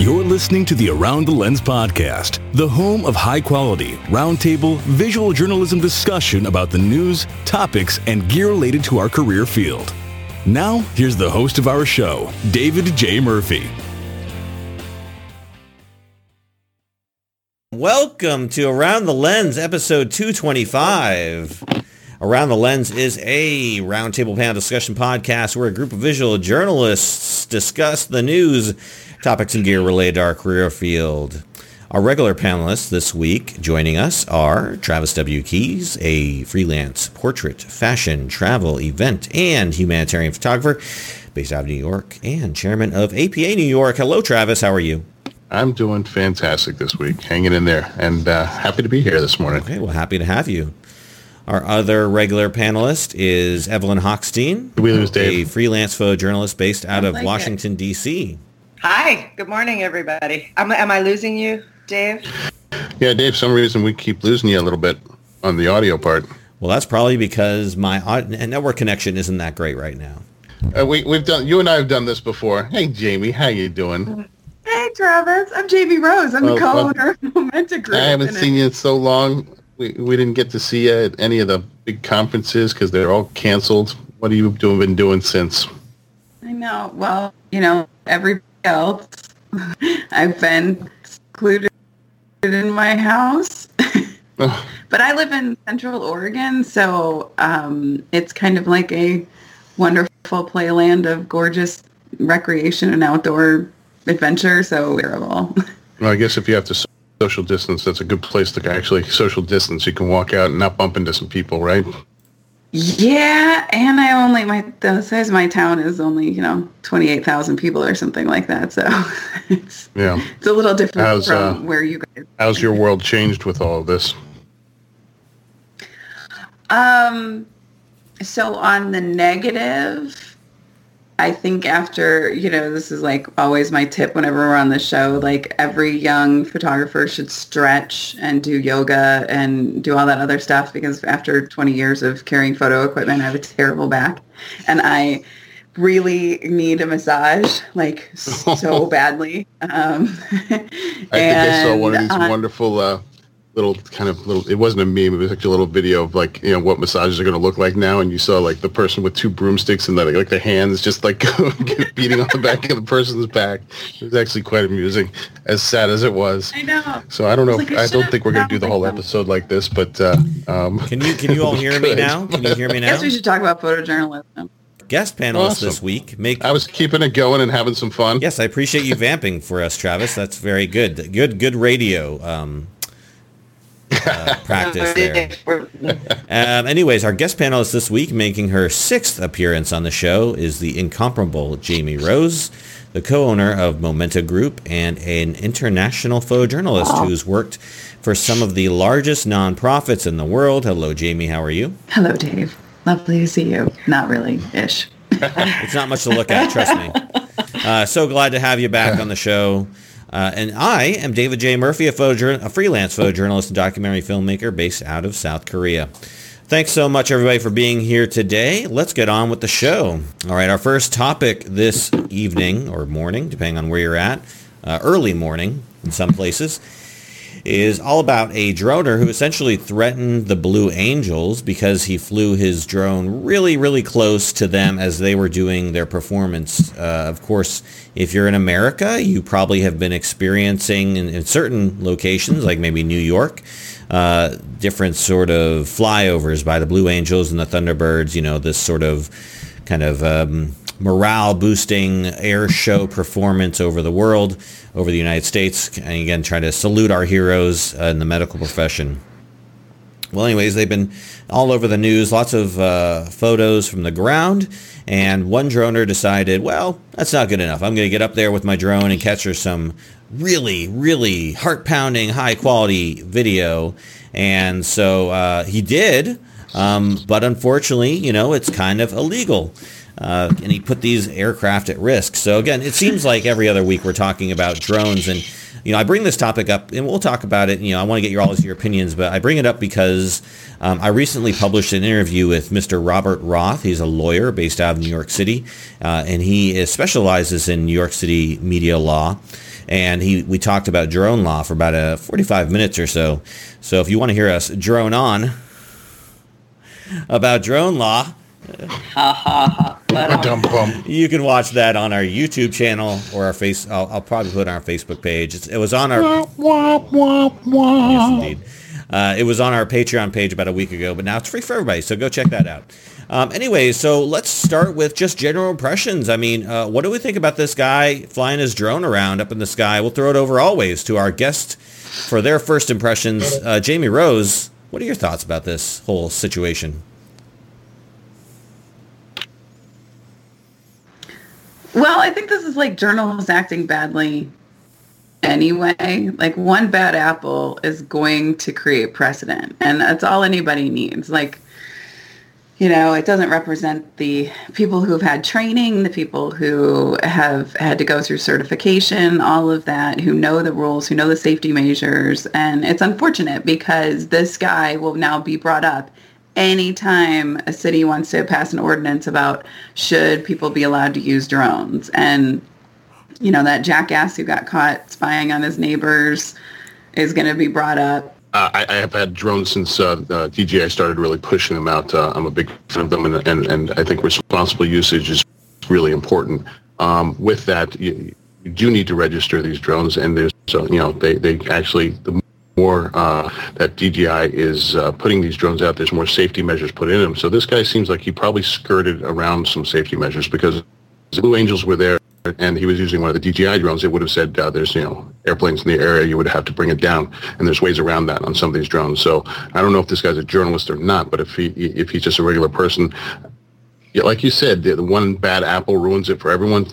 You're listening to the Around the Lens podcast, the home of high quality, roundtable, visual journalism discussion about the news, topics, and gear related to our career field. Now, here's the host of our show, David J. Murphy. Welcome to Around the Lens, episode 225. Around the Lens is a roundtable panel discussion podcast where a group of visual journalists discuss the news, topics and gear related to our career field. Our regular panelists this week joining us are Travis W. Keys, a freelance portrait, fashion, travel, event, and humanitarian photographer based out of New York and chairman of APA New York. Hello, Travis. How are you? I'm doing fantastic this week, hanging in there, and uh, happy to be here this morning. Okay, well, happy to have you. Our other regular panelist is Evelyn Hockstein. We lose Dave? A freelance photojournalist based out of like Washington, D.C. Hi, good morning, everybody. Am, am I losing you, Dave? Yeah, Dave. Some reason we keep losing you a little bit on the audio part. Well, that's probably because my network connection isn't that great right now. Uh, we, we've done. You and I have done this before. Hey, Jamie, how you doing? Hey, Travis. I'm Jamie Rose. I'm Well, the co-owner of Momenta Group. I haven't and seen you in so long. We, we didn't get to see you at any of the big conferences because they're all canceled. What have you doing, been doing since? I know. Well, you know, everybody else, I've been secluded in my house. But I live in Central Oregon, so um, it's kind of like a wonderful playland of gorgeous recreation and outdoor adventure. So terrible. well, I guess if you have to social distance, that's a good place to actually social distance. You can walk out and not bump into some people, right? Yeah, and I only my the size of my town is only you know twenty eight thousand people or something like that. So it's Yeah. it's a little different How's, from uh, where you guys. How's your world changed with all of this? Um, so on the negative, I think after you know this is like always my tip whenever we're on the show. Like every young photographer should stretch and do yoga and do all that other stuff because after twenty years of carrying photo equipment, I have a terrible back, and I really need a massage like so badly. Um, I think I saw one of these uh, wonderful uh, little kind of little. It wasn't a meme. It was actually a little video of like you know what massages are going to look like now. And you saw like the person with two broomsticks and the, like the hands just like beating on the back of the person's back. It was actually quite amusing, as sad as it was. I know. So I don't know. It's If, like I I don't think we're going to do the whole like, a- episode like this, but uh, um, Can you can you all hear me Good. now? Can you hear me now I guess we should talk about photojournalism. Guest panelists Awesome. this week. Make I was keeping it going and having some fun. yes, I appreciate you vamping for us, Travis. That's very good. Good good radio um, uh, practice there. Um, anyways, our guest panelist this week, making her sixth appearance on the show, is the incomparable Jamie Rose, the co-owner of Momenta Group and an international photojournalist who's worked for some of the largest nonprofits in the world. Hello, Jamie. How are you? Hello, Dave. Lovely to see you. Not really, ish. It's not much to look at, trust me. Uh, so glad to have you back on the show. Uh, and I am David J. Murphy, a, a freelance photojournalist and documentary filmmaker based out of South Korea. Thanks so much, everybody, for being here today. Let's get on with the show. All right, our first topic this evening or morning, depending on where you're at, uh, early morning in some places, is all about a droner who essentially threatened the Blue Angels because he flew his drone really, really close to them as they were doing their performance. Uh, of course, if you're in America, you probably have been experiencing in, in certain locations, like maybe New York, uh, different sort of flyovers by the Blue Angels and the Thunderbirds, you know, this sort of kind of um, morale boosting air show performance over the world, over the United States, and again, trying to salute our heroes uh, in the medical profession. Well, anyways, they've been all over the news, lots of uh, photos from the ground, and one droner decided, well, that's not good enough. I'm going to get up there with my drone and capture some really, really heart-pounding, high-quality video. And so uh, he did, um, but unfortunately, you know, it's kind of illegal. Uh, and he put these aircraft at risk. So again, it seems like every other week we're talking about drones and you know, I bring this topic up, and we'll talk about it. You know, I want to get your all your opinions, but I bring it up because um, I recently published an interview with Mr. Robert Roth. He's a lawyer based out of New York City, uh, and he is, specializes in New York City media law. And he, we talked about drone law for about a 45 minutes or so. So if you want to hear us drone on about drone law, Ha ha ha. But, Dumb bum. you can watch that on our YouTube channel or our face. I'll, I'll probably put it on our Facebook page. It's, it was on our. Yes, indeed. Uh, it was on our Patreon page about a week ago, but now it's free for everybody. So go check that out. Um, anyway, so let's start with just general impressions. I mean, uh, what do we think about this guy flying his drone around up in the sky? We'll throw it over always to our guest for their first impressions. Uh, Jamie Rose, what are your thoughts about this whole situation? Well, I think this is like journalists acting badly anyway. Like one bad apple is going to create precedent, and that's all anybody needs. Like, you know, it doesn't represent the people who've had training, the people who have had to go through certification, all of that, who know the rules, who know the safety measures. And it's unfortunate because this guy will now be brought up anytime a city wants to pass an ordinance about should people be allowed to use drones. And, you know, that jackass who got caught spying on his neighbors is going to be brought up. Uh, I, I have had drones since uh, uh, DJI started really pushing them out. Uh, I'm a big fan of them, and, and, and I think responsible usage is really important. Um, with that, you, you do need to register these drones, and there's so you know they, they actually the more uh, that DJI is uh, putting these drones out, there's more safety measures put in them. So this guy seems like he probably skirted around some safety measures because the Blue Angels were there and he was using one of the DJI drones, it would have said uh, there's you know airplanes in the area. You would have to bring it down, and there's ways around that on some of these drones. So I don't know if this guy's a journalist or not, but if he if he's just a regular person, yeah, like you said, the, one bad apple ruins it for everyone.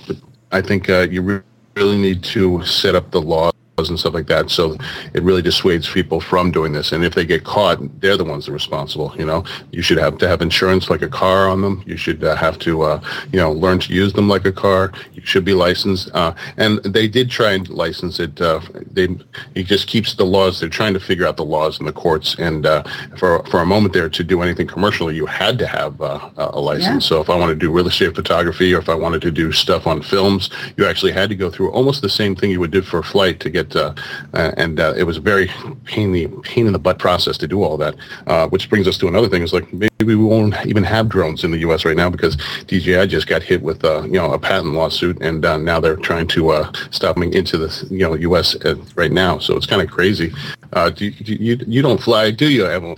I think uh, you re- really need to set up the laws and stuff like that. So it really dissuades people from doing this. And if they get caught, they're the ones that are responsible. You know, you should have to have insurance like a car on them. You should uh, have to, uh, you know, learn to use them like a car. You should be licensed. Uh, and they did try and license it. Uh, they he just keeps the laws. They're trying to figure out the laws in the courts. And uh, for for a moment there, to do anything commercially, you had to have uh, a license. Yeah. So if I wanted to do real estate photography, or if I wanted to do stuff on films, you actually had to go through almost the same thing you would do for a flight to get. Uh, uh, and uh, it was a very pain the pain in the butt process to do all that. Uh, which brings us to another thing: is like maybe we won't even have drones in the U.S. right now because DJI just got hit with uh, you know a patent lawsuit, and uh, now they're trying to uh, stop them into the you know U.S. Right now. So it's kind of crazy. Uh, do, you- do you you don't fly, do you, Evelyn?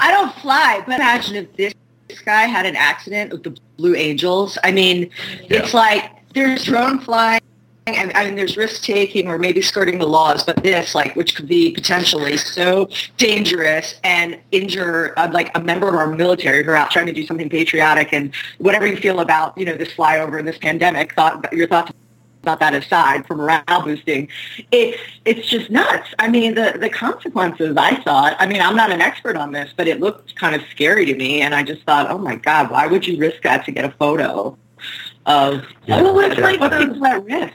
I don't fly, but imagine if this guy had an accident with the Blue Angels. I mean, Yeah. it's like there's drone flying. And I mean, there's risk taking or maybe skirting the laws, but this, like, which could be potentially so dangerous and injure, uh, like, a member of our military who are out trying to do something patriotic and whatever you feel about, you know, this flyover and this pandemic. Thought your thoughts about that aside for morale boosting, it's it's just nuts. I mean, the the consequences I saw. I mean, I'm not an expert on this, but it looked kind of scary to me, and I just thought, oh my god, why would you risk that to get a photo of? Yeah. Well, it's like what those- at risk.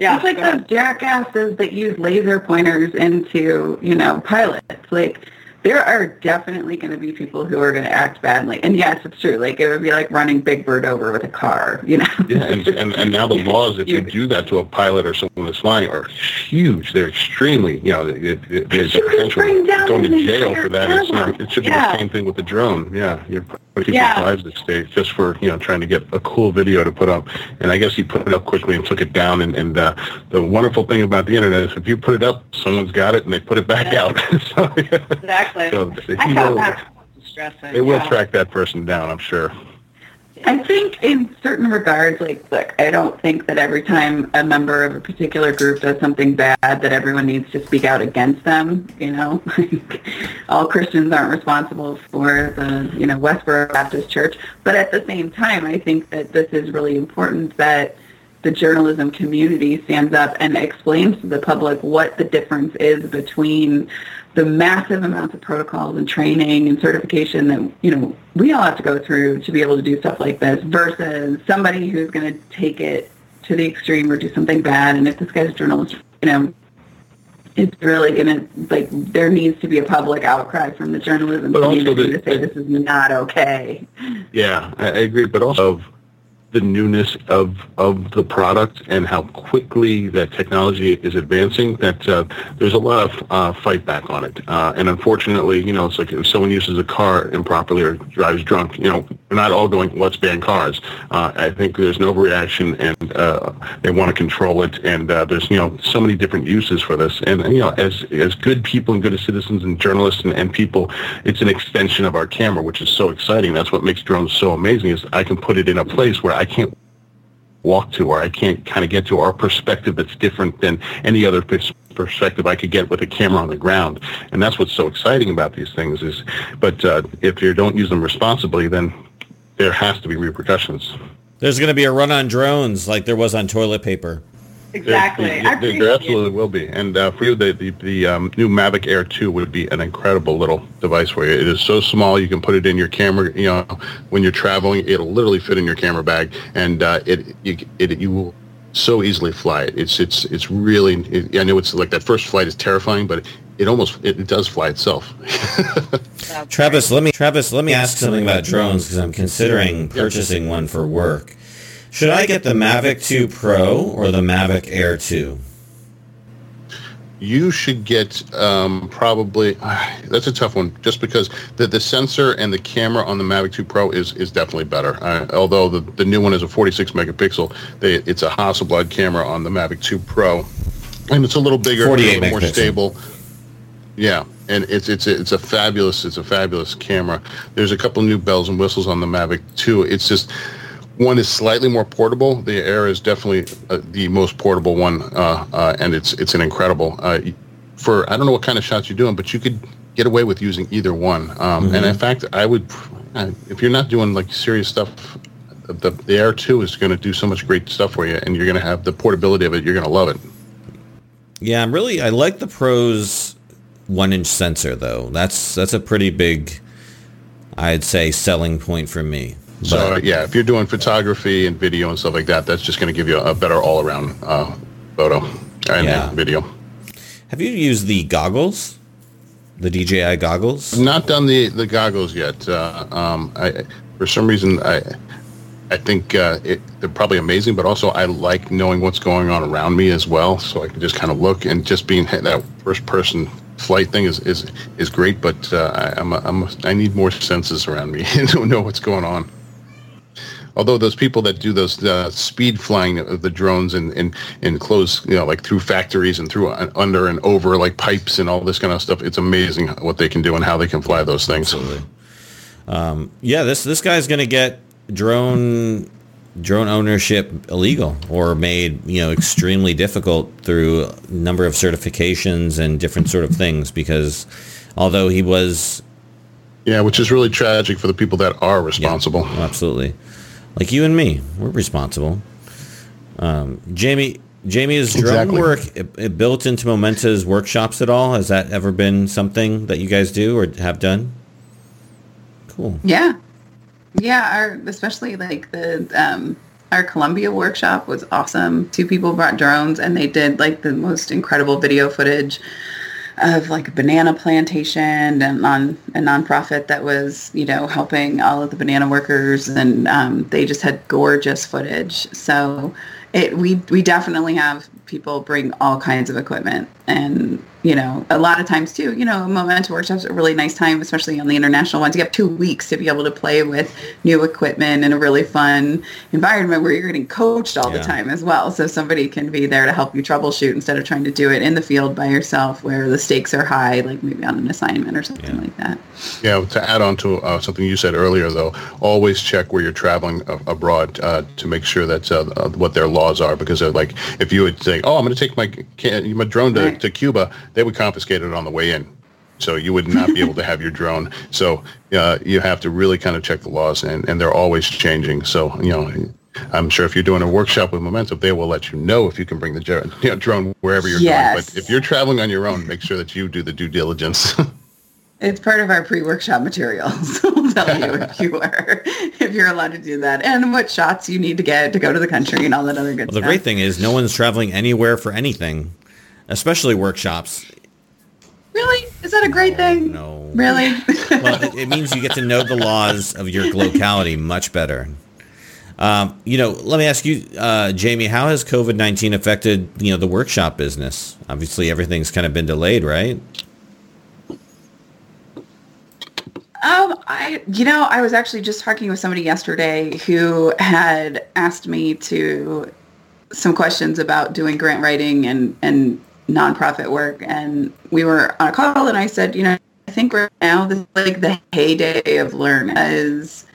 Yeah, it's like those jackasses that use laser pointers into, you know, pilots. Like, there are definitely going to be people who are going to act badly. And yes, it's true. Like, it would be like running Big Bird over with a car, you know? Yeah, and, and, and now the laws, if you do that to a pilot or someone that's flying, are huge. They're extremely, you know, it, it, there's potential going to jail for that. It's, airline. it should be Yeah. the same thing with the drone. Yeah, you're putting people's Yeah. lives at stake just for, you know, trying to get a cool video to put up. And I guess he put it up quickly and took it down. And, and uh, the wonderful thing about the internet is if you put it up, someone's got it and they put it back Yeah. out. so, exactly. So I he thought will- that was distressing. they will yeah. track that person down, I'm sure. I think in certain regards, like, look, I don't think that every time a member of a particular group does something bad that everyone needs to speak out against them, you know? Like, All Christians aren't responsible for the, you know, Westboro Baptist Church. But at the same time, I think that this is really important that the journalism community stands up and explains to the public what the difference is between the massive amounts of protocols and training and certification that you know we all have to go through to be able to do stuff like this versus somebody who's going to take it to the extreme or do something bad and if this guy's a journalist know, it's really going to, like, there needs to be a public outcry from the journalism But community the- to say this is not okay. Yeah, I, agree, but also the newness of of the product and how quickly that technology is advancing. That uh, there's a lot of uh, fight back on it, uh, and unfortunately, you know, it's like if someone uses a car improperly or drives drunk, you know, we're not all going let's ban cars. Uh, I think there's an overreaction, and uh, they want to control it, and uh, there's you know so many different uses for this, and you know, as as good people and good citizens and journalists and, and people, it's an extension of our camera, which is so exciting. That's what makes drones so amazing. Is I can put it in a place where I can't walk to, or I can't kind of get to our perspective that's different than any other perspective I could get with a camera on the ground. And that's what's so exciting about these things. Is, but uh, if you don't use them responsibly, then there has to be repercussions. There's going to be a run on drones like there was on toilet paper. Exactly. There, I there, appreciate there it. absolutely will be. And uh, for you, the, the, the um, new Mavic Air 2 would be an incredible little device for you. It is so small, you can put it in your camera, you know, when you're traveling, it'll literally fit in your camera bag. And uh, it, you, it, you will so easily fly it. It's, it's, it's really, it, I know it's like that first flight is terrifying, but it almost, it, it does fly itself. Travis, let me Travis, let me ask something about drones because I'm considering purchasing one for work. Should I get the Mavic 2 Pro or the Mavic Air 2? you should get um, probably that's a tough one just because the, the sensor and the camera on the Mavic 2 Pro is is definitely better. Uh, although the, the new one is a 46 megapixel, they, it's a Hasselblad camera on the Mavic 2 Pro, and it's a little bigger, a little more stable. Yeah, and it's it's a, it's a fabulous it's a fabulous camera. There's a couple new bells and whistles on the Mavic 2. It's just one is slightly more portable. The Air is definitely uh, the most portable one, uh, uh, and it's it's an incredible. Uh, for I don't know what kind of shots you're doing, but you could get away with using either one. Um, And in fact, I would, if you're not doing like serious stuff, the the Air Two is going to do so much great stuff for you, and you're going to have the portability of it. You're going to love it. Yeah, I'm really I like the Pro's one inch sensor though. That's that's a pretty big, I'd say, selling point for me. So But- yeah, if you're doing photography and video and stuff like that, that's just going to give you a better all around uh, photo and Yeah. video. have you used the goggles, the DJI goggles? Not done the the goggles yet. Uh, um, I for some reason I I think uh, it, they're probably amazing, but also I like knowing what's going on around me as well, so I can just kind of look and just being that first person flight thing is is, is great. But uh, I, I'm a, I'm a, I need more senses around me to know what's going on. Although those people that do those uh, speed flying of the drones in, in, in close, you know, like through factories and through uh, under and over like pipes and all this kind of stuff, it's amazing what they can do and how they can fly those things. Yeah, this this guy's gonna get drone drone ownership illegal or made you know extremely difficult through a number of certifications and different sort of things because although he was Yeah, which is really tragic for the people that are yeah, responsible. absolutely like you and me we're responsible um, Jamie Jamie is drone Exactly. work it, it built into Momenta's workshops at all has that ever been something that you guys do or have done cool Yeah. Yeah, our especially like the um our Colombia workshop was awesome. Two people brought drones and they did like the most incredible video footage of like a banana plantation and on a nonprofit that was, you know, helping all of the banana workers and um, they just had gorgeous footage. So it we we definitely have people bring all kinds of equipment and you know a lot of times too you know Momenta workshops are a really nice time especially on the international ones you have two weeks to be able to play with new equipment in a really fun environment where you're getting coached all Yeah. the time as well so somebody can be there to help you troubleshoot instead of trying to do it in the field by yourself where the stakes are high like maybe on an assignment or something Yeah. like that Yeah, to add on to uh, something you said earlier, though, always check where you're traveling a- abroad uh, to make sure that's uh, uh, what their laws are. Because like, if you would say, "Oh, I'm going to take my ca- my drone to, Right. to Cuba," they would confiscate it on the way in. So you would not be able to have your drone. So uh, you have to really kind of check the laws, and, and they're always changing. So you know, I'm sure if you're doing a workshop with Momenta, they will let you know if you can bring the dr- you know, drone wherever you're going. But if you're traveling on your own, make sure that you do the due diligence. It's part of our pre-workshop materials. we'll tell you if you are, if you're allowed to do that, and what shots you need to get to go to the country and all that other good Well, the great thing is no one's traveling anywhere for anything especially workshops. Really? Is that a great thing? No. Really? well, it, it means you get to know the laws of your locality much better. Um, you know, let me ask you, uh, Jamie, how has COVID nineteen affected you know the workshop business? Obviously, everything's kind of been delayed, right? Um, I, you know, I was actually just talking with somebody yesterday who had asked me to some questions about doing grant writing and and nonprofit work, and we were on a call, and I said, you know, I think right now this is like the heyday of learn is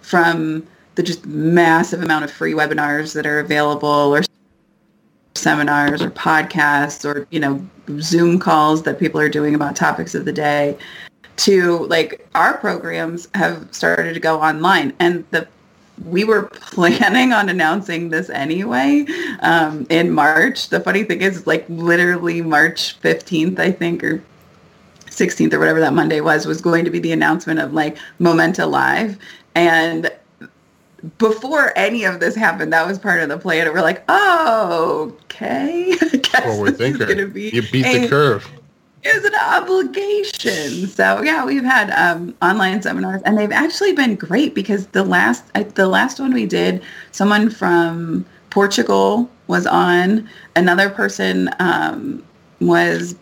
from the just massive amount of free webinars that are available or seminars or podcasts or you know zoom calls that people are doing about topics of the day to like our programs have started to go online. And the we were planning on announcing this anyway um, in March. The funny thing is like literally March 15th, I think, or 16th or whatever that Monday was, was going to be the announcement of like Momenta Live. And before any of this happened, that was part of the plan. And we're like, oh, okay. I guess Forward this is thinker. gonna be You beat a- the curve. Is an obligation. So yeah, we've had um, online seminars, and they've actually been great because the last the last one we did, someone from Portugal was on. Another person um, was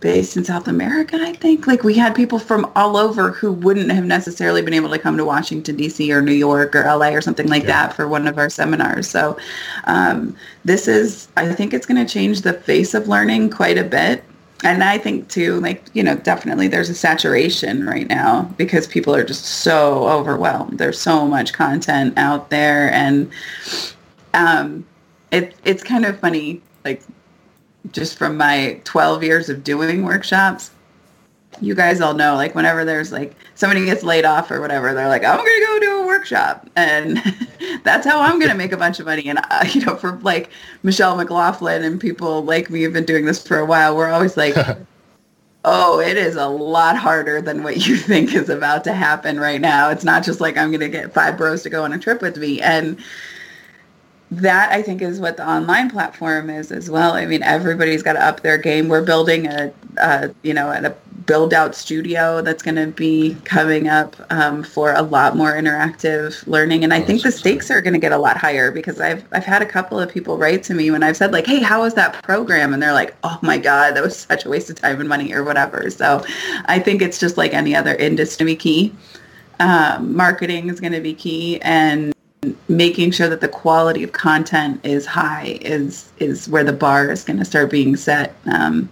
based in South America, I think. Like we had people from all over who wouldn't have necessarily been able to come to Washington D.C. or New York or L.A. or something like Yeah. that for one of our seminars. So um, this is, I think, it's going to change the face of learning quite a bit. And I think too, like, you know, definitely there's a saturation right now because people are just so overwhelmed. There's so much content out there and um, it, it's kind of funny, like just from my 12 years of doing workshops, you guys all know, like whenever there's like somebody gets laid off or whatever, they're like, I'm going to go do a workshop. And that's how I'm going to make a bunch of money. And, uh, you know, for like Michelle McLaughlin and people like me have been doing this for a while, we're always like, oh, it is a lot harder than what you think is about to happen right now. It's not just like I'm going to get five bros to go on a trip with me. And that I think is what the online platform is as well. I mean, everybody's got to up their game. We're building a, a you know, a build out studio that's going to be coming up um, for a lot more interactive learning. And I think the stakes are going to get a lot higher because I've, I've had a couple of people write to me when I've said like, Hey, how was that program? And they're like, Oh my God, that was such a waste of time and money or whatever. So I think it's just like any other industry key. Um, marketing is going to be key and making sure that the quality of content is high is is where the bar is going to start being set um,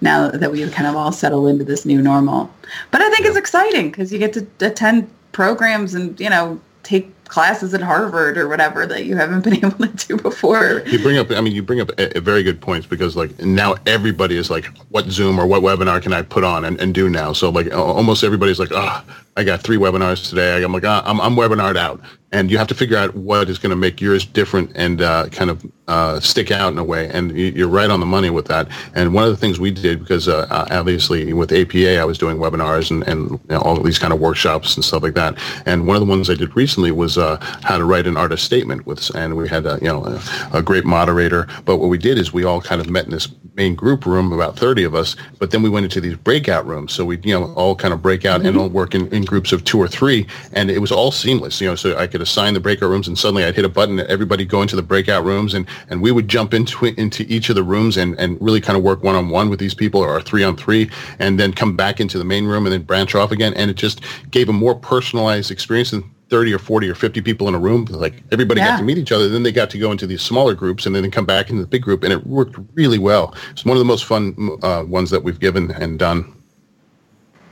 now that we've kind of all settle into this new normal. But I think it's exciting because you get to attend programs and you know take classes at Harvard or whatever that you haven't been able to do before. You bring up, I mean, you bring up a, a very good points because like now everybody is like, what Zoom or what webinar can I put on and, and do now? So like al- almost everybody's like, oh, I got three webinars today. I'm like, ah, I'm, I'm webinared out. And you have to figure out what is going to make yours different and uh, kind of uh, stick out in a way. And you- you're right on the money with that. And one of the things we did, because uh, uh, obviously with APA, I was doing webinars and, and you know, all of these kind of workshops and stuff like that. And one of the ones I did recently was uh, how to write an artist statement with, and we had, a, you know, a, a great moderator. But what we did is we all kind of met in this main group room, about 30 of us, but then we went into these breakout rooms. So we, you know, all kind of break out and all work in, in groups of two or three. And it was all seamless, you know, so I could assign the breakout rooms and suddenly I'd hit a button and everybody go into the breakout rooms and, and we would jump into into each of the rooms and, and really kind of work one-on-one with these people or three on three and then come back into the main room and then branch off again. And it just gave a more personalized experience than 30 or 40 or 50 people in a room. Like everybody got to meet each other. Then they got to go into these smaller groups and then come back into the big group. And it worked really well. It's one of the most fun uh, ones that we've given and done.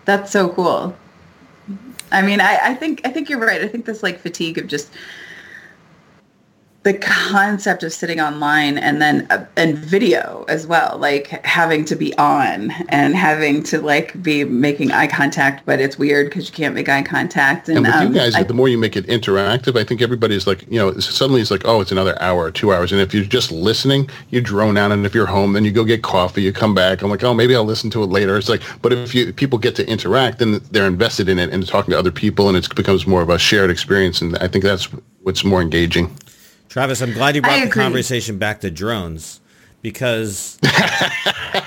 That's so cool. I mean, I, I think I think you're right. I think this like fatigue of just the concept of sitting online and then uh, and video as well, like having to be on and having to like be making eye contact, but it's weird because you can't make eye contact. And And, with um, you guys, I- the more you make it interactive, I think everybody's like, you know, suddenly it's like, oh, it's another hour two hours. And if you're just listening, you drone out. And if you're home, then you go get coffee, you come back. I'm like, oh, maybe I'll listen to it later. It's like, but if you people get to interact, then they're invested in it and talking to other people, and it becomes more of a shared experience. And I think that's what's more engaging. Travis, I'm glad you brought the conversation back to drones because uh,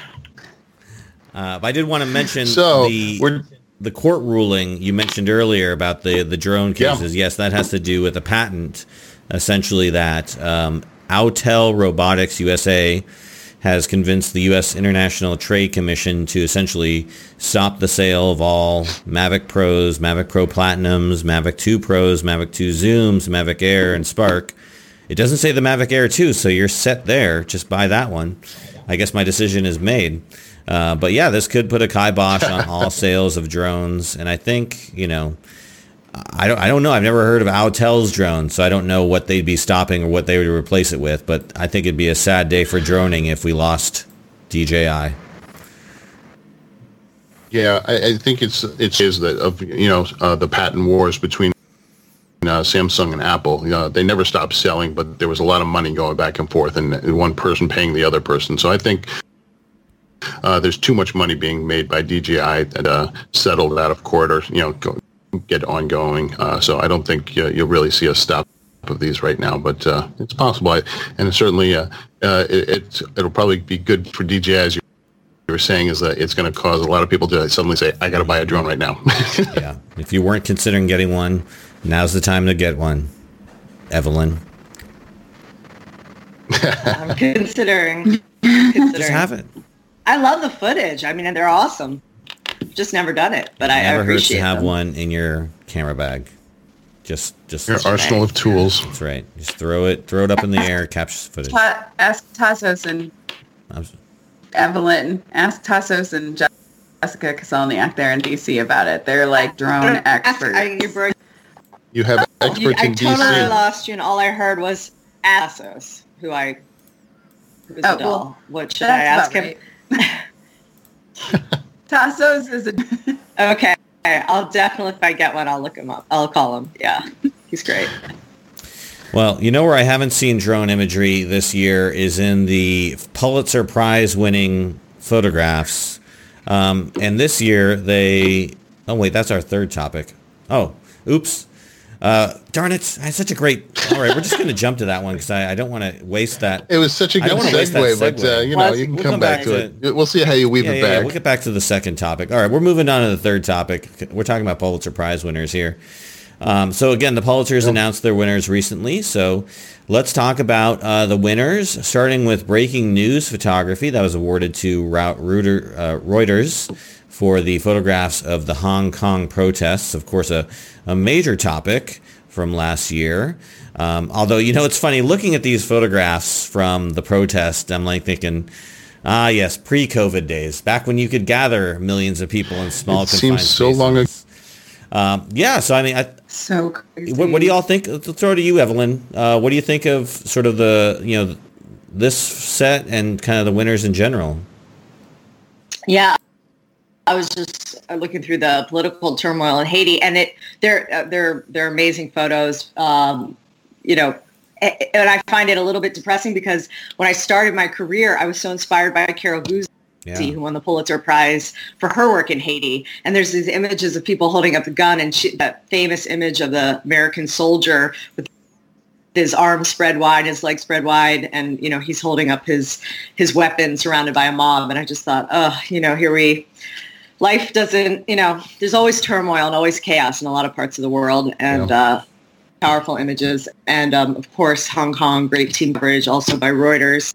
I did want to mention So, the we're- the court ruling you mentioned earlier about the the drone Yeah. cases. Yes, that has to do with a patent, essentially that um, Autel Robotics USA has convinced the U.S. International Trade Commission to essentially stop the sale of all Mavic Pros, Mavic Pro Platinums, Mavic 2 Pros, Mavic 2 Zooms, Mavic Air, and Spark. It doesn't say the Mavic Air 2, so you're set there. Just buy that one. I guess my decision is made. Uh, but yeah, this could put a kibosh on all sales of drones. And I think, you know, I don't, I don't know. I've never heard of Autel's drone, so I don't know what they'd be stopping or what they would replace it with. But I think it'd be a sad day for droning if we lost DJI. Yeah, I, I think it's it is that of you know uh, the patent wars between uh, Samsung and Apple. You know, they never stopped selling, but there was a lot of money going back and forth, and one person paying the other person. So I think uh, there's too much money being made by DJI that uh, settled out of court or you know go, get ongoing. Uh, so I don't think uh, you'll really see a stop of these right now, but uh, it's possible. I, and certainly, uh, uh, it, it it'll probably be good for DJI as you were saying is that it's going to cause a lot of people to suddenly say, "I got to buy a drone right now." Yeah. If you weren't considering getting one, now's the time to get one. Evelyn, I'm considering. considering. just have it. I love the footage. I mean, they're awesome. Just never done it, but I, I Never hurts to have them. one in your camera bag. Just, just Your arsenal of tools. that's right. Just throw it, throw it up in the air, capture the footage. Ta- ask Tassos and I'm- Evelyn. Ask Tassos and Jessica Koscielniak there in DC about it. They're like drone experts. I, you broke, You have you, experts I in totally DC. lost you, and all I heard was Asos, who I who's Oh, a doll. well, what should I ask him? right. Tassos is a Okay, I'll definitely if I get one, I'll look him up. I'll call him. Yeah, he's great. Well, you know where I haven't seen drone imagery this year is in the Pulitzer Prize winning photographs. Um, and this year they, oh wait, that's our third topic. Oh, oops. Uh, darn it. I had such a great, all right, we're just going to jump to that one because I, I don't want to waste that. It was such a good don't wanna waste that segue, but uh, segue. you know, Well, you can we'll come, come back, back to to it. We'll see how you weave Yeah, it yeah, yeah, back. we'll get back to the second topic. All right, we're moving on to the third topic. We're talking about Pulitzer Prize winners here. Um, so again, the Pulitzers announced their winners recently. So let's talk about uh, the winners, starting with breaking news photography that was awarded to Rau- uh, Reuters for the photographs of the Hong Kong protests. Of course, a, a major topic from last year. Um, although, you know, it's funny looking at these photographs from the protest, I'm like thinking, ah, yes, pre-COVID days, back when you could gather millions of people in small It confined seems so long ago. Um, yeah, so I mean, I, so crazy. what, what do y'all think? Let's throw it to you, Evelyn. Uh, what do you think of sort of the, you know, this set and kind of the winners in general? Yeah, I was just uh, looking through the political turmoil in Haiti, and it they're uh, they're they're amazing photos. Um, you know, and I find it a little bit depressing because when I started my career, I was so inspired by Carol Guzy, Yeah. who won the Pulitzer Prize for her work in Haiti. And there's these images of people holding up the gun, and she, that famous image of the American soldier with his arms spread wide, his legs spread wide, and you know he's holding up his his weapon, surrounded by a mob. And I just thought, oh, you know, here we. Life doesn't, you know, there's always turmoil and always chaos in a lot of parts of the world, and uh, powerful images, and um, of course Hong Kong, great team coverage, also by Reuters.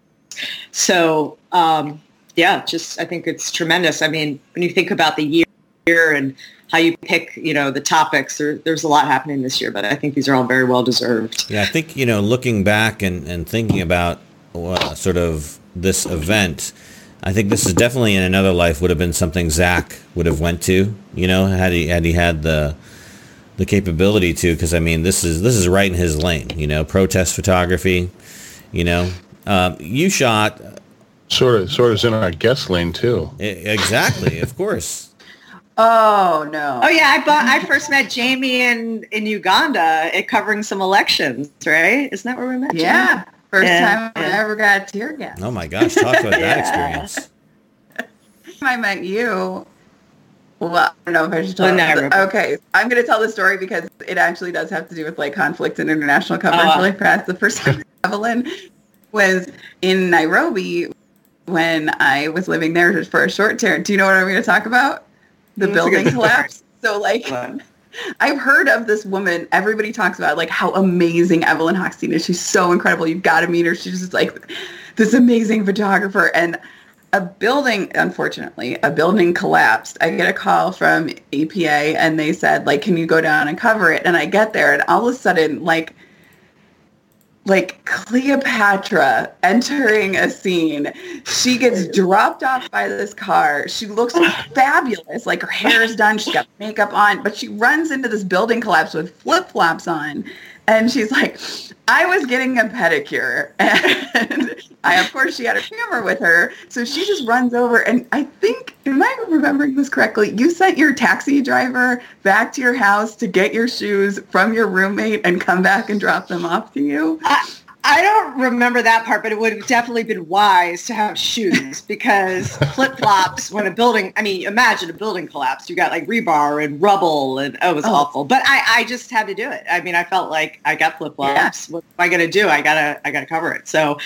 So um, yeah, just I think it's tremendous. I mean, when you think about the year and how you pick, you know, the topics, there, there's a lot happening this year, but I think these are all very well deserved. Yeah, I think, you know, looking back and, and thinking about uh, sort of this event, I think this is definitely in another life would have been something Zach would have went to, you know, had he had he had the the capability to because I mean this is this is right in his lane, you know, protest photography, you know. Um, you shot Sort of, sort of is in our guest lane too. exactly, of course. Oh no. Oh yeah, I bought, I first met Jamie in in Uganda at covering some elections, right? Isn't that where we met? Jamie? First Yeah, time I ever got tear gas. Oh my gosh, talk about that experience. I met you. Well, I don't know if I should tell. Well, no, okay, I'm going to tell the story because it actually does have to do with like conflict and international ah. coverage Oh. really fast. The first time Evelyn was in Nairobi when I was living there for a short term. Do you know what I'm going to talk about? The mm, building good collapse. So like, I've heard of this woman. Everybody talks about like how amazing Evelyn Hockstein is. She's so incredible. You've got to meet her. She's just like this amazing photographer. And a building, unfortunately, a building collapsed. I get a call from EPA and they said like, can you go down and cover it? And I get there and all of a sudden like like Cleopatra entering a scene. She gets dropped off by this car. She looks fabulous. Like her hair is done. She's got makeup on, but she runs into this building collapse with flip-flops on. And she's like, I was getting a pedicure. And I, of course, she had her camera with her. So she just runs over. And I think, am I remembering this correctly? You sent your taxi driver back to your house to get your shoes from your roommate and come back and drop them off to you? I, I don't remember that part, but it would have definitely been wise to have shoes because flip flops when a building, I mean, imagine a building collapsed. You got like rebar and rubble and oh, it was Oh. awful. But I, I just had to do it. I mean, I felt like I got flip flops. What am I going to do? I got to, I got to cover it. So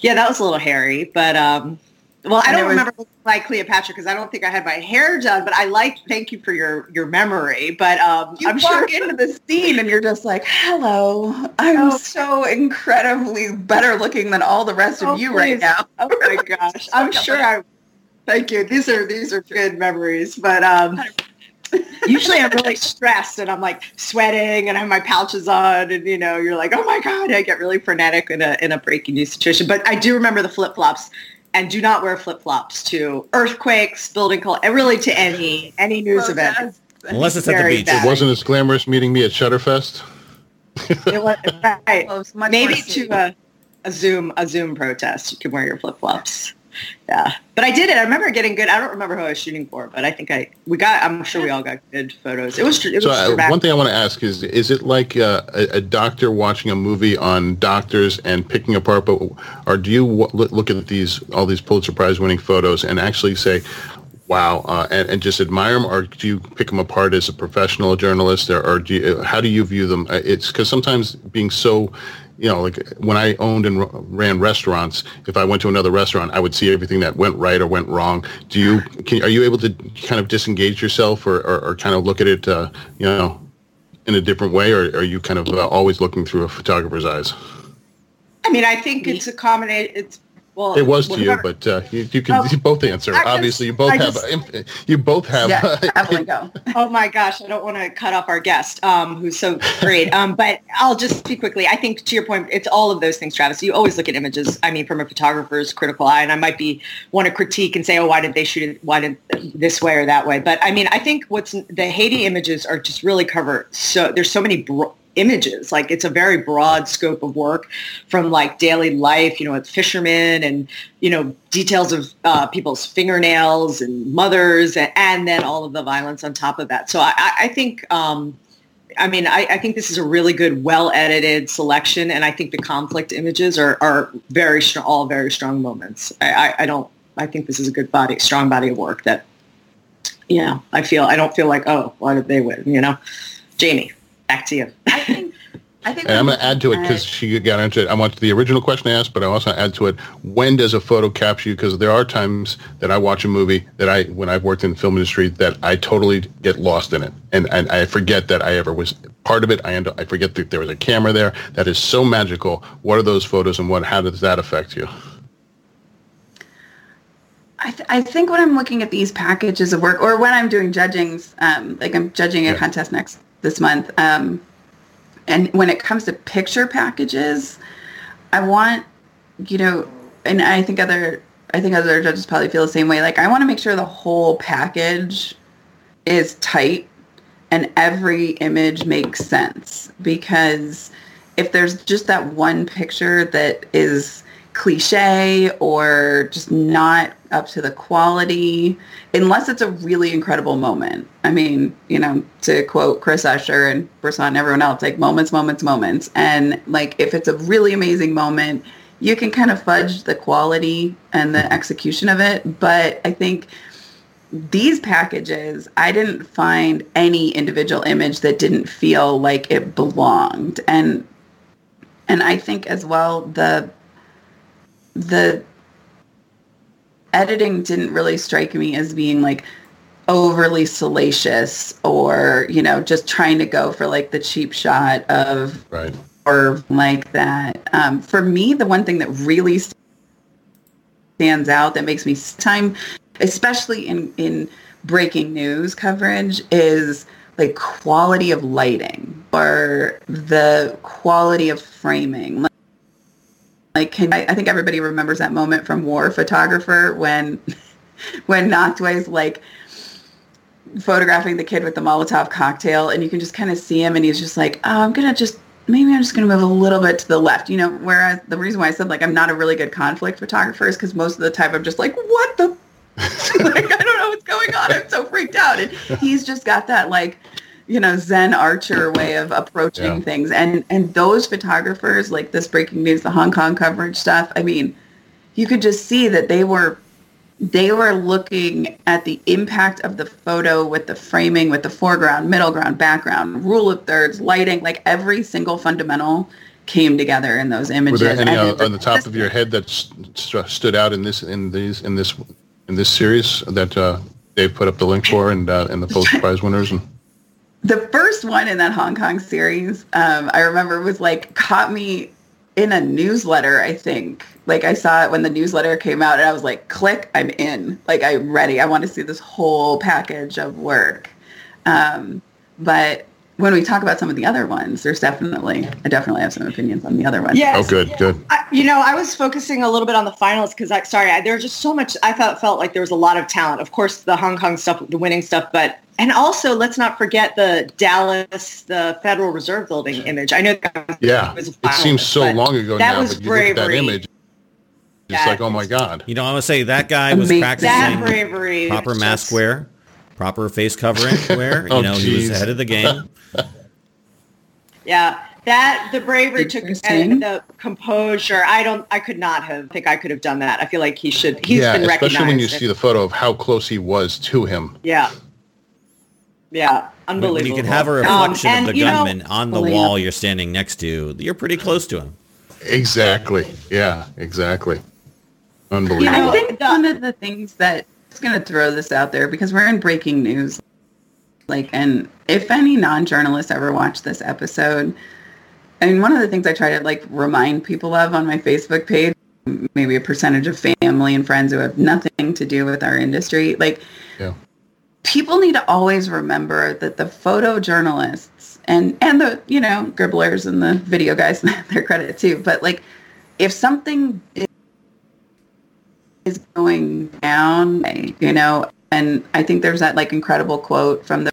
yeah, that was a little hairy, but, um, well, I And don't was- remember looking like Cleopatra because I don't think I had my hair done, but I like, thank you for your, your memory. But um, You I'm walk sure into the scene and you're just like, hello, I'm Oh. so incredibly better looking than all the rest Oh, of you right now. Oh my gosh. I'm sure I thank you. These are these are good memories. But um usually I'm really stressed and I'm like sweating and I have my pouches on and you know, you're like, oh my God, I get really frenetic in a in a breaking news situation. But I do remember the flip flops and do not wear flip flops to earthquakes, building call and really to any any news event. Unless it's at the beach. bad. It wasn't as glamorous meeting me at Shutterfest. It was, right. Well, it's much Maybe to a, a Zoom a Zoom protest, you can wear your flip flops. Yeah, but I did it. I remember getting good. I don't remember who I was shooting for, but I think I we got. I'm sure we all got good photos. It was. It was So uh, one thing I want to ask is, is it like uh, a, a doctor watching a movie on doctors and picking apart, but, or do you w- look look at these, all these Pulitzer Prize winning photos and actually say, wow, uh, and, and just admire them, or do you pick them apart as a professional journalist, or, or do you, how do you view them? Uh, It's because sometimes being so, you know, like when I owned and ran restaurants, if I went to another restaurant, I would see everything that went right or went wrong. Do you, can, are you able to kind of disengage yourself or, or, or kind of look at it, uh, you know, in a different way, or are you kind of uh, always looking through a photographer's eyes? I mean, I think it's a combination. It's well. It was to you, but uh, you, you can Oh, you both answer. Just- Obviously, you both I have just- you both have. yeah, go. oh my gosh, I don't want to cut off our guest, um, who's so great. Um, but I'll just speak quickly. I think to your point, it's all of those things, Travis. You always look at images. I mean, from a photographer's critical eye, and I might be want to critique and say, oh, why did they shoot it? Why did this way or that way? But I mean, I think what's the Haiti images are just really cover. So there's so many. Bro- images like it's a very broad scope of work from like daily life you know with fishermen and you know details of uh, people's fingernails and mothers and, and then all of the violence on top of that so i, I- think um, I mean, I, I think this is a really good, well-edited selection, and I think the conflict images are, are very strong, all very strong moments. I, I, I don't, I think this is a good body, strong body of work that, yeah, I feel, I don't feel like, oh, why did they win? You know, Jamie, back to you. I think. I think. And I'm going to add to it because she got into it. I want the original question I asked, but I also add to it. When does a photo capture you? Because there are times that I watch a movie that I, when I've worked in the film industry, that I totally get lost in it, and and I forget that I ever was part of it. I end up, I forget that there was a camera there. That is so magical. What are those photos, and what? How does that affect you? I, th- I think when I'm looking at these packages of work, or when I'm doing judgings, um, like I'm judging a Yeah. contest next this month, um, and when it comes to picture packages, I want, you know, and I think other, I think other judges probably feel the same way. Like I want to make sure the whole package is tight and every image makes sense because if there's just that one picture that is cliche or just not up to the quality unless it's a really incredible moment. I mean you know to quote chris usher and Brisson and everyone else like moments moments moments. And like if it's a really amazing moment you can kind of fudge the quality and the execution of it. But i think these packages, I didn't find any individual image that didn't feel like it belonged. And and I think as well the the editing didn't really strike me as being like overly salacious or you know just trying to go for like the cheap shot of Right. or like that. Um, for me, the one thing that really stands out that makes me time, especially in in breaking news coverage, is like quality of lighting or the quality of framing. Like, like can, I, I think everybody remembers that moment from War Photographer when when Nachtwey's like photographing the kid with the Molotov cocktail, and you can just kind of see him, and he's just like, "Oh, I'm gonna just maybe I'm just gonna move a little bit to the left." You know, whereas the reason why I said like I'm not a really good conflict photographer is because most of the time I'm just like, "What the." like I don't know what's going on. I'm so freaked out, and he's just got that like, you know, Zen Archer way of approaching Yeah. things. And and those photographers, like this breaking news, the Hong Kong coverage stuff. I mean, you could just see that they were they were looking at the impact of the photo with the framing, with the foreground, middle ground, background, rule of thirds, lighting, like every single fundamental came together in those Were images. there any And uh, on the top of your head that st- st- stood out in this in these in this in this series that uh, Dave put up the link for and uh, and the post prize winners and the first one in that Hong Kong series, um, I remember was like caught me in a newsletter, I think. Like I saw it when the newsletter came out and I was like, click, I'm in. Like I'm ready. I want to see this whole package of work. Um, but when we talk about some of the other ones, there's definitely, I definitely have some opinions on the other ones. Yes. oh good good I, you know, I was focusing a little bit on the finals because, I sorry, I, there was just so much. I felt felt like there was a lot of talent. Of course, the Hong Kong stuff, the winning stuff, but and also let's not forget the Dallas, the Federal Reserve Building image. I know that was, yeah was a it seems so long ago that now was but you look at that bravery. image it's That like oh my god You know, I'm gonna say that guy was Amazing. That practicing bravery, proper mask just- wear, proper face covering wear. You Oh, know, he was geez. ahead of the game. Yeah, that the bravery took and the composure. I don't. I could not have. think I could have done that. I feel like he should. He's yeah been recognized. especially when you see the photo of how close he was to him Yeah. Yeah. When, Unbelievable. when you can have a Um, reflection and, of the you know, gunman on the Fully wall you're standing next to, you're pretty close to him. exactly yeah exactly unbelievable You know, I think the- one of the things that I'm just going to throw this out there because we're in breaking news. Like, and if any non-journalists ever watch this episode, and one of the things I try to like remind people of on my Facebook page, maybe a percentage of family and friends who have nothing to do with our industry, like yeah people need to always remember that the photojournalists and and the you know gribblers and the video guys their credit too but like if something is going down you know and i think there's that like incredible quote from the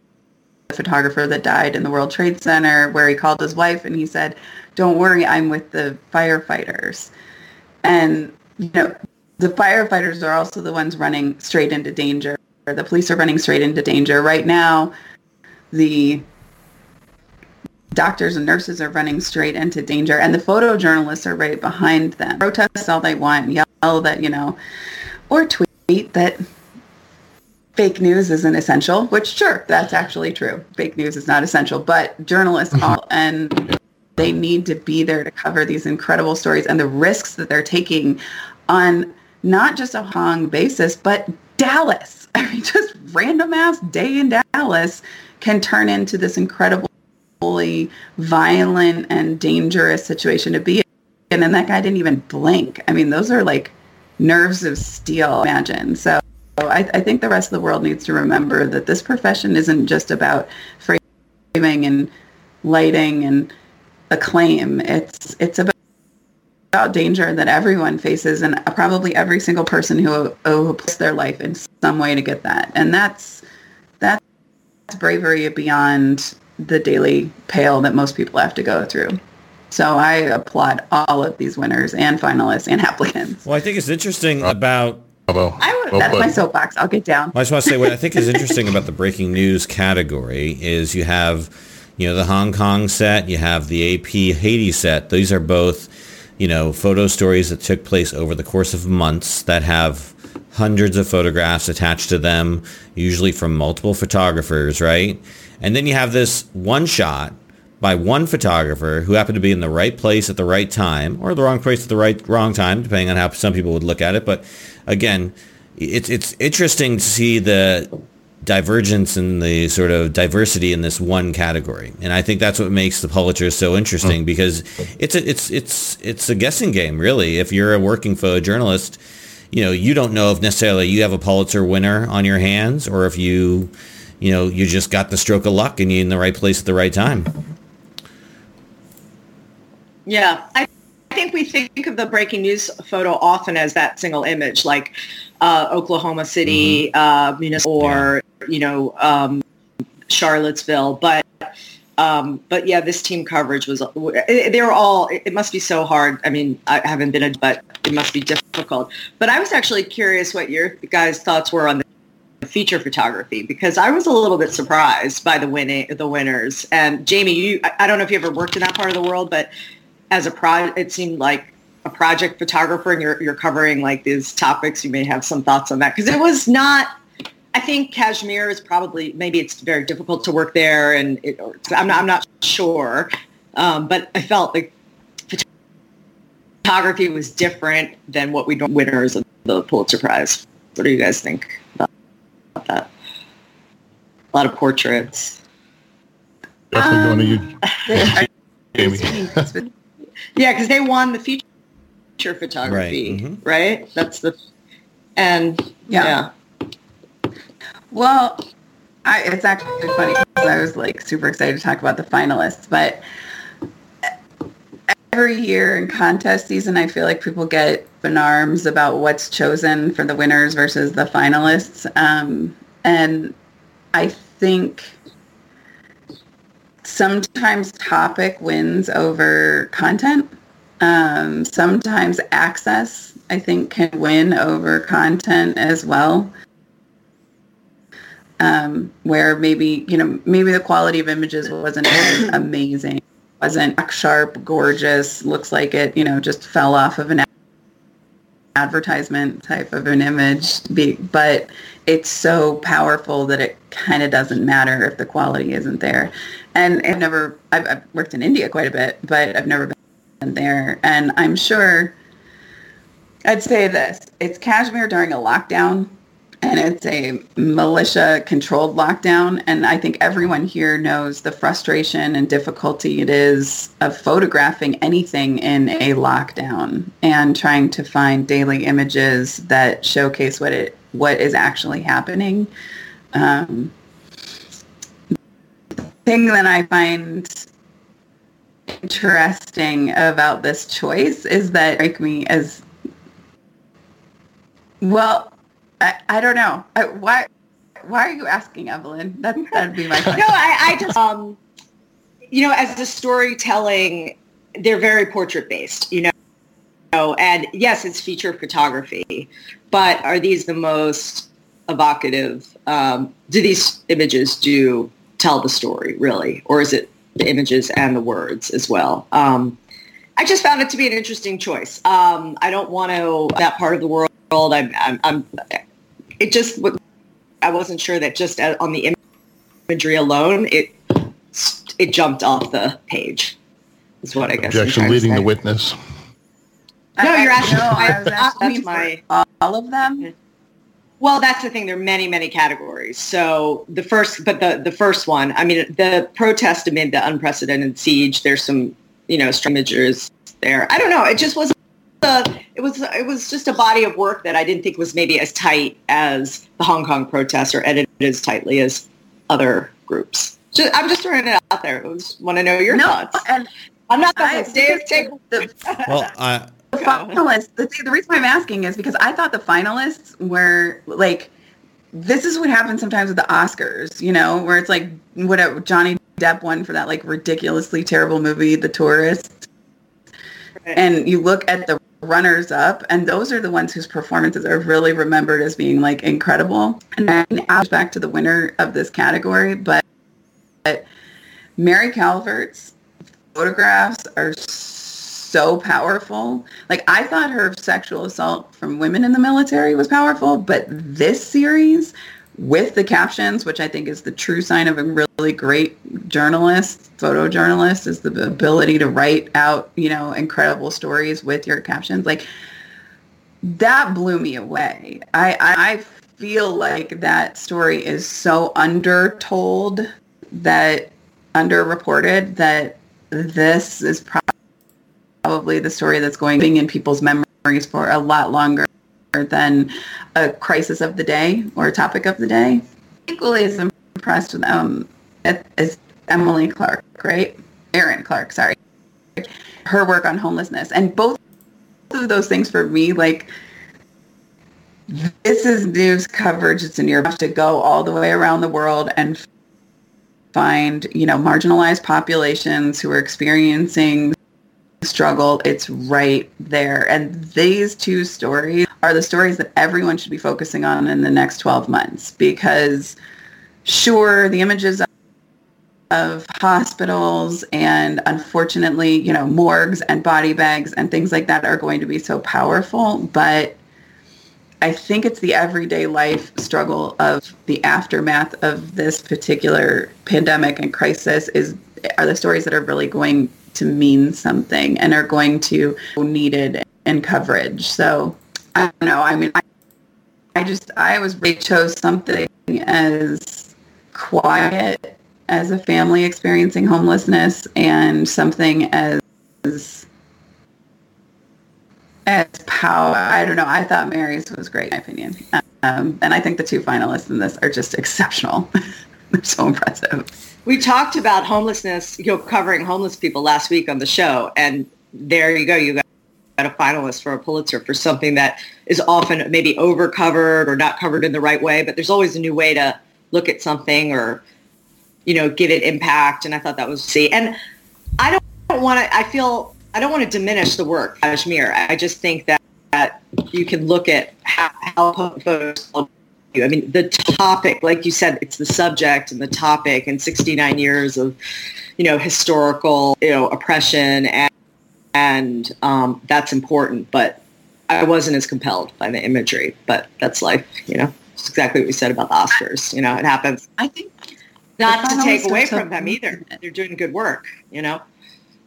photographer that died in the world trade center where he called his wife and he said don't worry i'm with the firefighters. And you know the firefighters are also the ones running straight into danger the police are running straight into danger. Right now the doctors and nurses are running straight into danger and the photojournalists are right behind them. Protest all they want yell that you know or tweet that fake news isn't essential which sure that's actually true. Fake news is not essential but journalists mm-hmm. are and they need to be there to cover these incredible stories and the risks that they're taking on not just a Hong basis, but Dallas. I mean, just random ass day in Dallas can turn into this incredibly violent and dangerous situation to be in. And that guy didn't even blink. I mean, those are like nerves of steel, imagine. So I, I think the rest of the world needs to remember that this profession isn't just about framing and lighting and acclaim. It's it's about about danger that everyone faces and probably every single person who, who puts their life in some way to get that. And that's that's bravery beyond the daily pale that most people have to go through. So I applaud all of these winners and finalists and applicants. Well, I think it's interesting about Bravo. I would- Well That's put. my soapbox. I'll get down. I just want to say what I think is interesting about the breaking news category is you have, you know, the Hong Kong set, you have the AP Haiti set. These are both, you know, photo stories that took place over the course of months that have hundreds of photographs attached to them, usually from multiple photographers, right? And then you have this one shot by one photographer who happened to be in the right place at the right time or the wrong place at the right wrong time, depending on how some people would look at it. But again, it's it's interesting to see the divergence and the sort of diversity in this one category. And I think that's what makes the Pulitzer so interesting because it's a, it's it's it's a guessing game really. If you're a working photojournalist, you know, you don't know if necessarily you have a Pulitzer winner on your hands or if you you know, you just got the stroke of luck and you're in the right place at the right time. Yeah, I think we think of the breaking news photo often as that single image, like uh, Oklahoma City, mm-hmm. uh, or yeah. You know um, Charlottesville. But um, but yeah, this team coverage was they're all. It must be so hard. I mean, I haven't been a, but it must be difficult. But I was actually curious what your guys' thoughts were on the feature photography because I was a little bit surprised by the winning the winners. And Jamie, you I don't know if you ever worked in that part of the world, but as a pro, it seemed like a project photographer and you're, you're covering like these topics, you may have some thoughts on that because it was not, I think Kashmir is probably, maybe it's very difficult to work there and it, I'm, not, I'm not sure. Um, but I felt like photography was different than what we do winners of the Pulitzer Prize. What do you guys think about that? A lot of portraits. Definitely um, going to you, Jamie. Yeah, because they won the feature photography, right? Mm-hmm. right? That's the and yeah. yeah. Well, I, it's actually funny because I was like super excited to talk about the finalists, but every year in contest season, I feel like people get in arms about what's chosen for the winners versus the finalists. Um, and I think sometimes topic wins over content. Um, sometimes access, I think, can win over content as well. Um, where maybe, you know, maybe the quality of images wasn't amazing, wasn't sharp, gorgeous, looks like it, you know, just fell off of an advertisement type of an image, but it's so powerful that it kind of doesn't matter if the quality isn't there. And I've never, I've, I've worked in India quite a bit, but I've never been there. And I'm sure, I'd say this, it's Kashmir during a lockdown and it's a militia controlled lockdown. And I think everyone here knows the frustration and difficulty it is of photographing anything in a lockdown and trying to find daily images that showcase what it what is actually happening. Um, thing that I find interesting about this choice is that strike me as well. I, I don't know I, why. Why are you asking, Evelyn? That that'd be my question. no, I, I just um, you know, as the storytelling, they're very portrait based. You know, and yes, it's feature photography, but are these the most evocative? Um, do these images do tell the story really, or is it the images and the words as well? Um, I just found it to be an interesting choice. Um, I don't want to that part of the world. I'm, I'm, I'm, it just I wasn't sure that just uh, on the imagery alone, it it jumped off the page. Is what I guess. Objection leading the witness. No, you're asking. No, I was asking my all of them. Well, that's the thing. There are many, many categories. So the first, but the, the first one, I mean, the protest amid the unprecedented siege, there's some, you know, images there. I don't know. It just wasn't, it was, it was just a body of work that I didn't think was maybe as tight as the Hong Kong protests or edited as tightly as other groups. Just, I'm just throwing it out there. I just want to know your no, thoughts. And I'm not going to say take. Well, I, the finalists, the, the reason I'm asking is because I thought the finalists were like, this is what happens sometimes with the Oscars, you know, where it's like what Johnny Depp won for that like ridiculously terrible movie, The Tourist. Right. And you look at the runners up and those are the ones whose performances are really remembered as being like incredible. And then I back to the winner of this category, but, but Mary Calvert's photographs are so powerful. Like I thought her sexual assault from women in the military was powerful, but this series with the captions, which I think is the true sign of a really great journalist, photojournalist, is the ability to write out, you know, incredible stories with your captions. Like that blew me away. I, I feel like that story is so undertold that underreported that this is probably the story that's going in people's memories for a lot longer than a crisis of the day or a topic of the day. Equally as impressed with um, as Emily Clark, right? Erin Clark, sorry. Her work on homelessness. And both of those things for me, like, this is news coverage. It's in your to go all the way around the world and find, you know, marginalized populations who are experiencing struggle. It's right there. And these two stories are the stories that everyone should be focusing on in the next 12 months because sure, the images of hospitals and unfortunately, you know, morgues and body bags and things like that are going to be so powerful, but I think it's the everyday life struggle of the aftermath of this particular pandemic and crisis is are the stories that are really going to mean something and are going to needed in coverage. So I don't know. I mean, I, I just I was really chose something as quiet as a family experiencing homelessness and something as as power. I don't know. I thought Mary's was great, in my opinion. Um, and I think the two finalists in this are just exceptional. They're so impressive. We talked about homelessness, you know, covering homeless people last week on the show. And there you go. You got a finalist for a Pulitzer for something that is often maybe over covered or not covered in the right way. But there's always a new way to look at something or, you know, give it impact. And I thought that was see. And I don't want to, I feel I don't want to diminish the work Kashmir. I just think that, that you can look at how, how photos I mean, the topic, like you said, it's the subject and the topic and 69 years of, you know, historical, you know, oppression and, and um, that's important. But I wasn't as compelled by the imagery, but that's life, you know, it's exactly what we said about the Oscars. You know, it happens. I think not to take away from them either. They're doing good work, you know?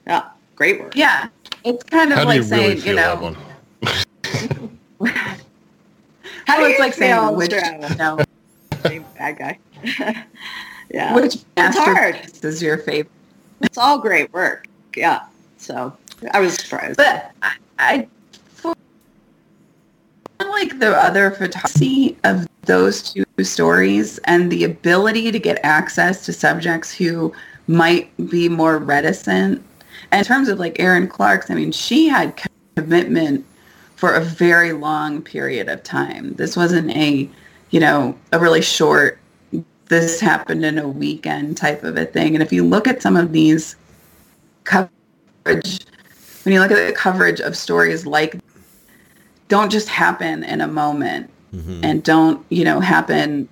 Yeah great work. Yeah, it's kind of How like you saying, really you know, that one? How do you like feel, which, you know, bad guy. yeah, which it's hard. is your favorite. It's all great work. Yeah, so I was surprised. But I, I like the other photography of those two stories and the ability to get access to subjects who might be more reticent and in terms of like Erin Clark's, I mean, she had commitment for a very long period of time. This wasn't a, you know, a really short, this happened in a weekend type of a thing. And if you look at some of these coverage, when you look at the coverage of stories like, don't just happen in a moment mm-hmm. and don't, you know, happen,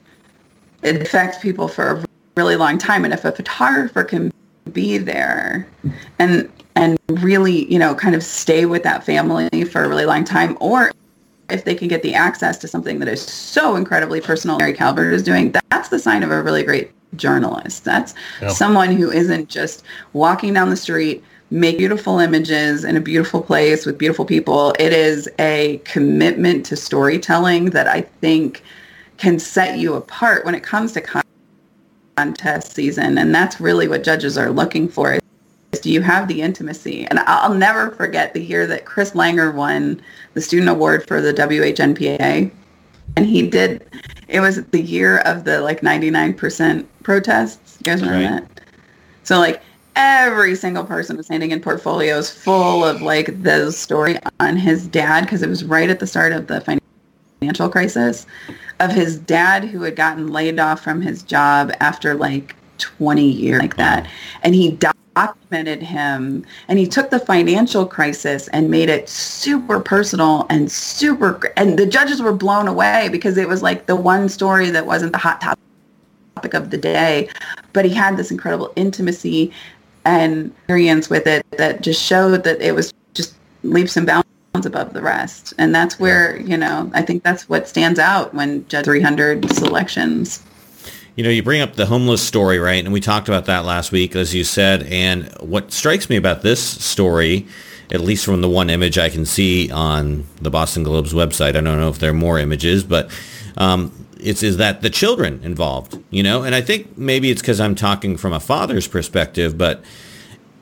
it affects people for a really long time. And if a photographer can be there and and really you know kind of stay with that family for a really long time or if they can get the access to something that is so incredibly personal Mary Calvert is doing that's the sign of a really great journalist that's yep. someone who isn't just walking down the street make beautiful images in a beautiful place with beautiful people it is a commitment to storytelling that i think can set you apart when it comes to contest season. And that's really what judges are looking for. Do you have the intimacy? And I'll never forget the year that Chris Langer won the student award for the WHNPA. And he did, it was the year of the like 99% protests. You guys remember right. that? So like every single person was handing in portfolios full of like the story on his dad because it was right at the start of the financial crisis of his dad who had gotten laid off from his job after like 20 years like that. And he documented him and he took the financial crisis and made it super personal and super, and the judges were blown away because it was like the one story that wasn't the hot topic of the day, but he had this incredible intimacy and experience with it that just showed that it was just leaps and bounds above the rest. And that's where, you know, I think that's what stands out when Judge 300 selections. You know, you bring up the homeless story, right? And we talked about that last week, as you said. And what strikes me about this story, at least from the one image I can see on the Boston Globe's website, I don't know if there are more images, but um, it's is that the children involved, you know? And I think maybe it's because I'm talking from a father's perspective, but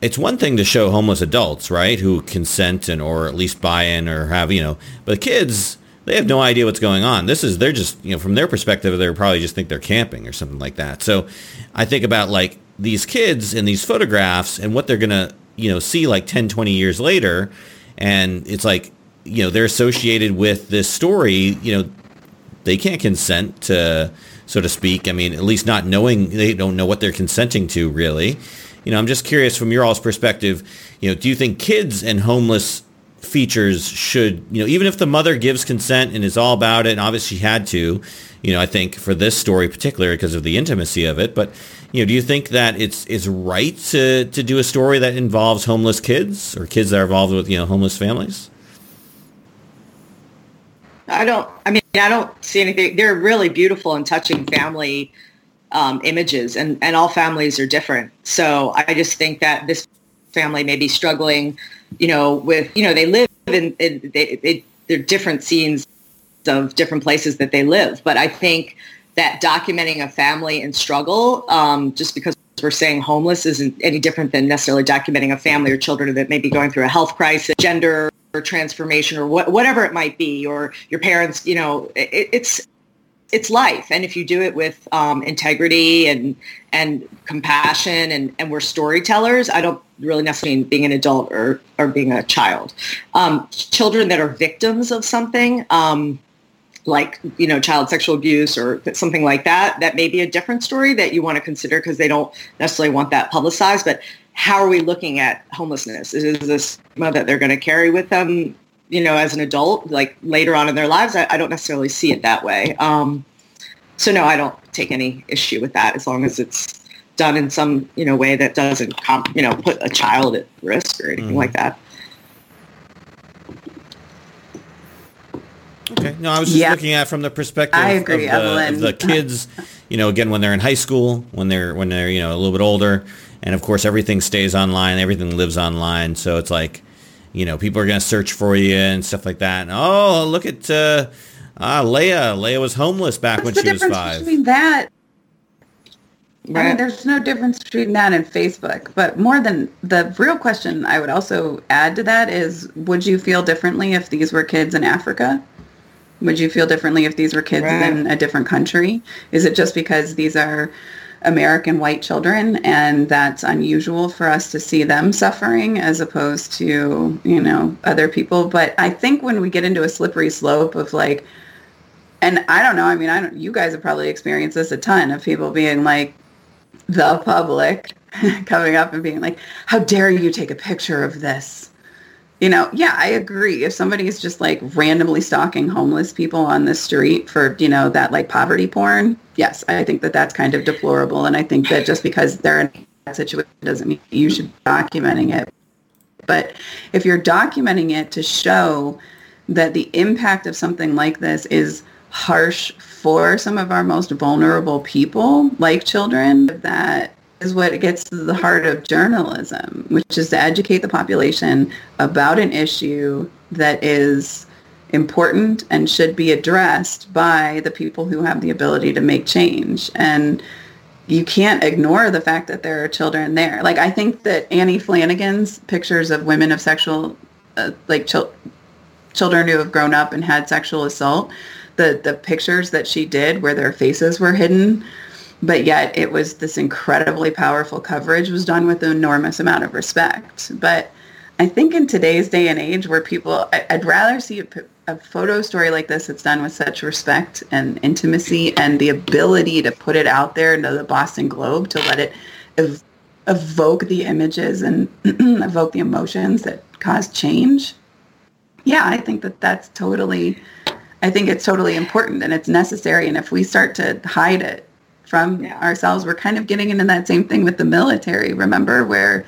it's one thing to show homeless adults, right, who consent and or at least buy in or have, you know, but kids, they have no idea what's going on. This is they're just, you know, from their perspective, they're probably just think they're camping or something like that. So I think about like these kids and these photographs and what they're to, you know, see like 10, 20 years later and it's like, you know, they're associated with this story, you know, they can't consent to so to speak. I mean, at least not knowing they don't know what they're consenting to really you know, I'm just curious from your all's perspective, you know, do you think kids and homeless features should, you know, even if the mother gives consent and is all about it, and obviously she had to, you know, I think for this story particularly because of the intimacy of it, but, you know, do you think that it's it's right to, to do a story that involves homeless kids or kids that are involved with, you know, homeless families? I don't, I mean, I don't see anything. They're really beautiful and touching family um, images and, and all families are different. So I just think that this family may be struggling, you know, with, you know, they live in, in they, they, they're different scenes of different places that they live. But I think that documenting a family in struggle, um, just because we're saying homeless isn't any different than necessarily documenting a family or children that may be going through a health crisis, gender or transformation or what, whatever it might be, or your parents, you know, it, it's it's life. And if you do it with um, integrity and and compassion and, and we're storytellers i don't really necessarily mean being an adult or, or being a child. Um, children that are victims of something um, like you know child sexual abuse or something like that that may be a different story that you want to consider because they don't necessarily want that publicized. But how are we looking at homelessness? Is this that they're going to carry with them you know, as an adult, like later on in their lives, I, I don't necessarily see it that way. Um, so no, I don't take any issue with that as long as it's done in some, you know, way that doesn't, comp- you know, put a child at risk or anything mm-hmm. like that. Okay. No, I was just yeah. looking at from the perspective I agree, of, the, of, the, kids, you know, again, when they're in high school, when they're, when they're, you know, a little bit older. And of course, everything stays online. Everything lives online. So it's like, you know, people are going to search for you and stuff like that. And, oh, look at uh, uh, Leia. Leia was homeless back What's when she was five. Between that, right. I mean, there's no difference between that and Facebook. But more than the real question, I would also add to that is, would you feel differently if these were kids in Africa? Would you feel differently if these were kids right. in a different country? Is it just because these are American white children, and that's unusual for us to see them suffering as opposed to, you know, other people. But I think when we get into a slippery slope of like, and I don't know, I mean, I don't, you guys have probably experienced this a ton of people being like, the public coming up and being like, how dare you take a picture of this? You know, yeah, I agree. If somebody is just like randomly stalking homeless people on the street for, you know, that like poverty porn, yes, I think that that's kind of deplorable. And I think that just because they're in that situation doesn't mean you should be documenting it. But if you're documenting it to show that the impact of something like this is harsh for some of our most vulnerable people, like children, that is what gets to the heart of journalism, which is to educate the population about an issue that is important and should be addressed by the people who have the ability to make change. And you can't ignore the fact that there are children there. Like I think that Annie Flanagan's pictures of women of sexual, uh, like ch- children who have grown up and had sexual assault, the the pictures that she did where their faces were hidden but yet it was this incredibly powerful coverage was done with an enormous amount of respect. But I think in today's day and age where people, I'd rather see a, a photo story like this that's done with such respect and intimacy and the ability to put it out there into the Boston Globe to let it ev- evoke the images and evoke the emotions that cause change. Yeah, I think that that's totally, I think it's totally important and it's necessary. And if we start to hide it from yeah. ourselves. We're kind of getting into that same thing with the military, remember, where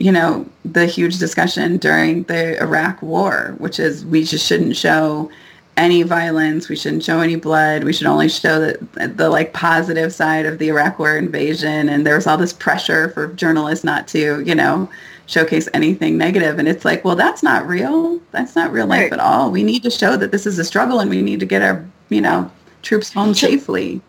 you know, the huge discussion during the Iraq war, which is we just shouldn't show any violence. We shouldn't show any blood. We should only show the, the like positive side of the Iraq war invasion. And there was all this pressure for journalists not to, you know, showcase anything negative. And it's like, well, that's not real. That's not real life Right. at all. We need to show that this is a struggle and we need to get our, you know, troops home safely.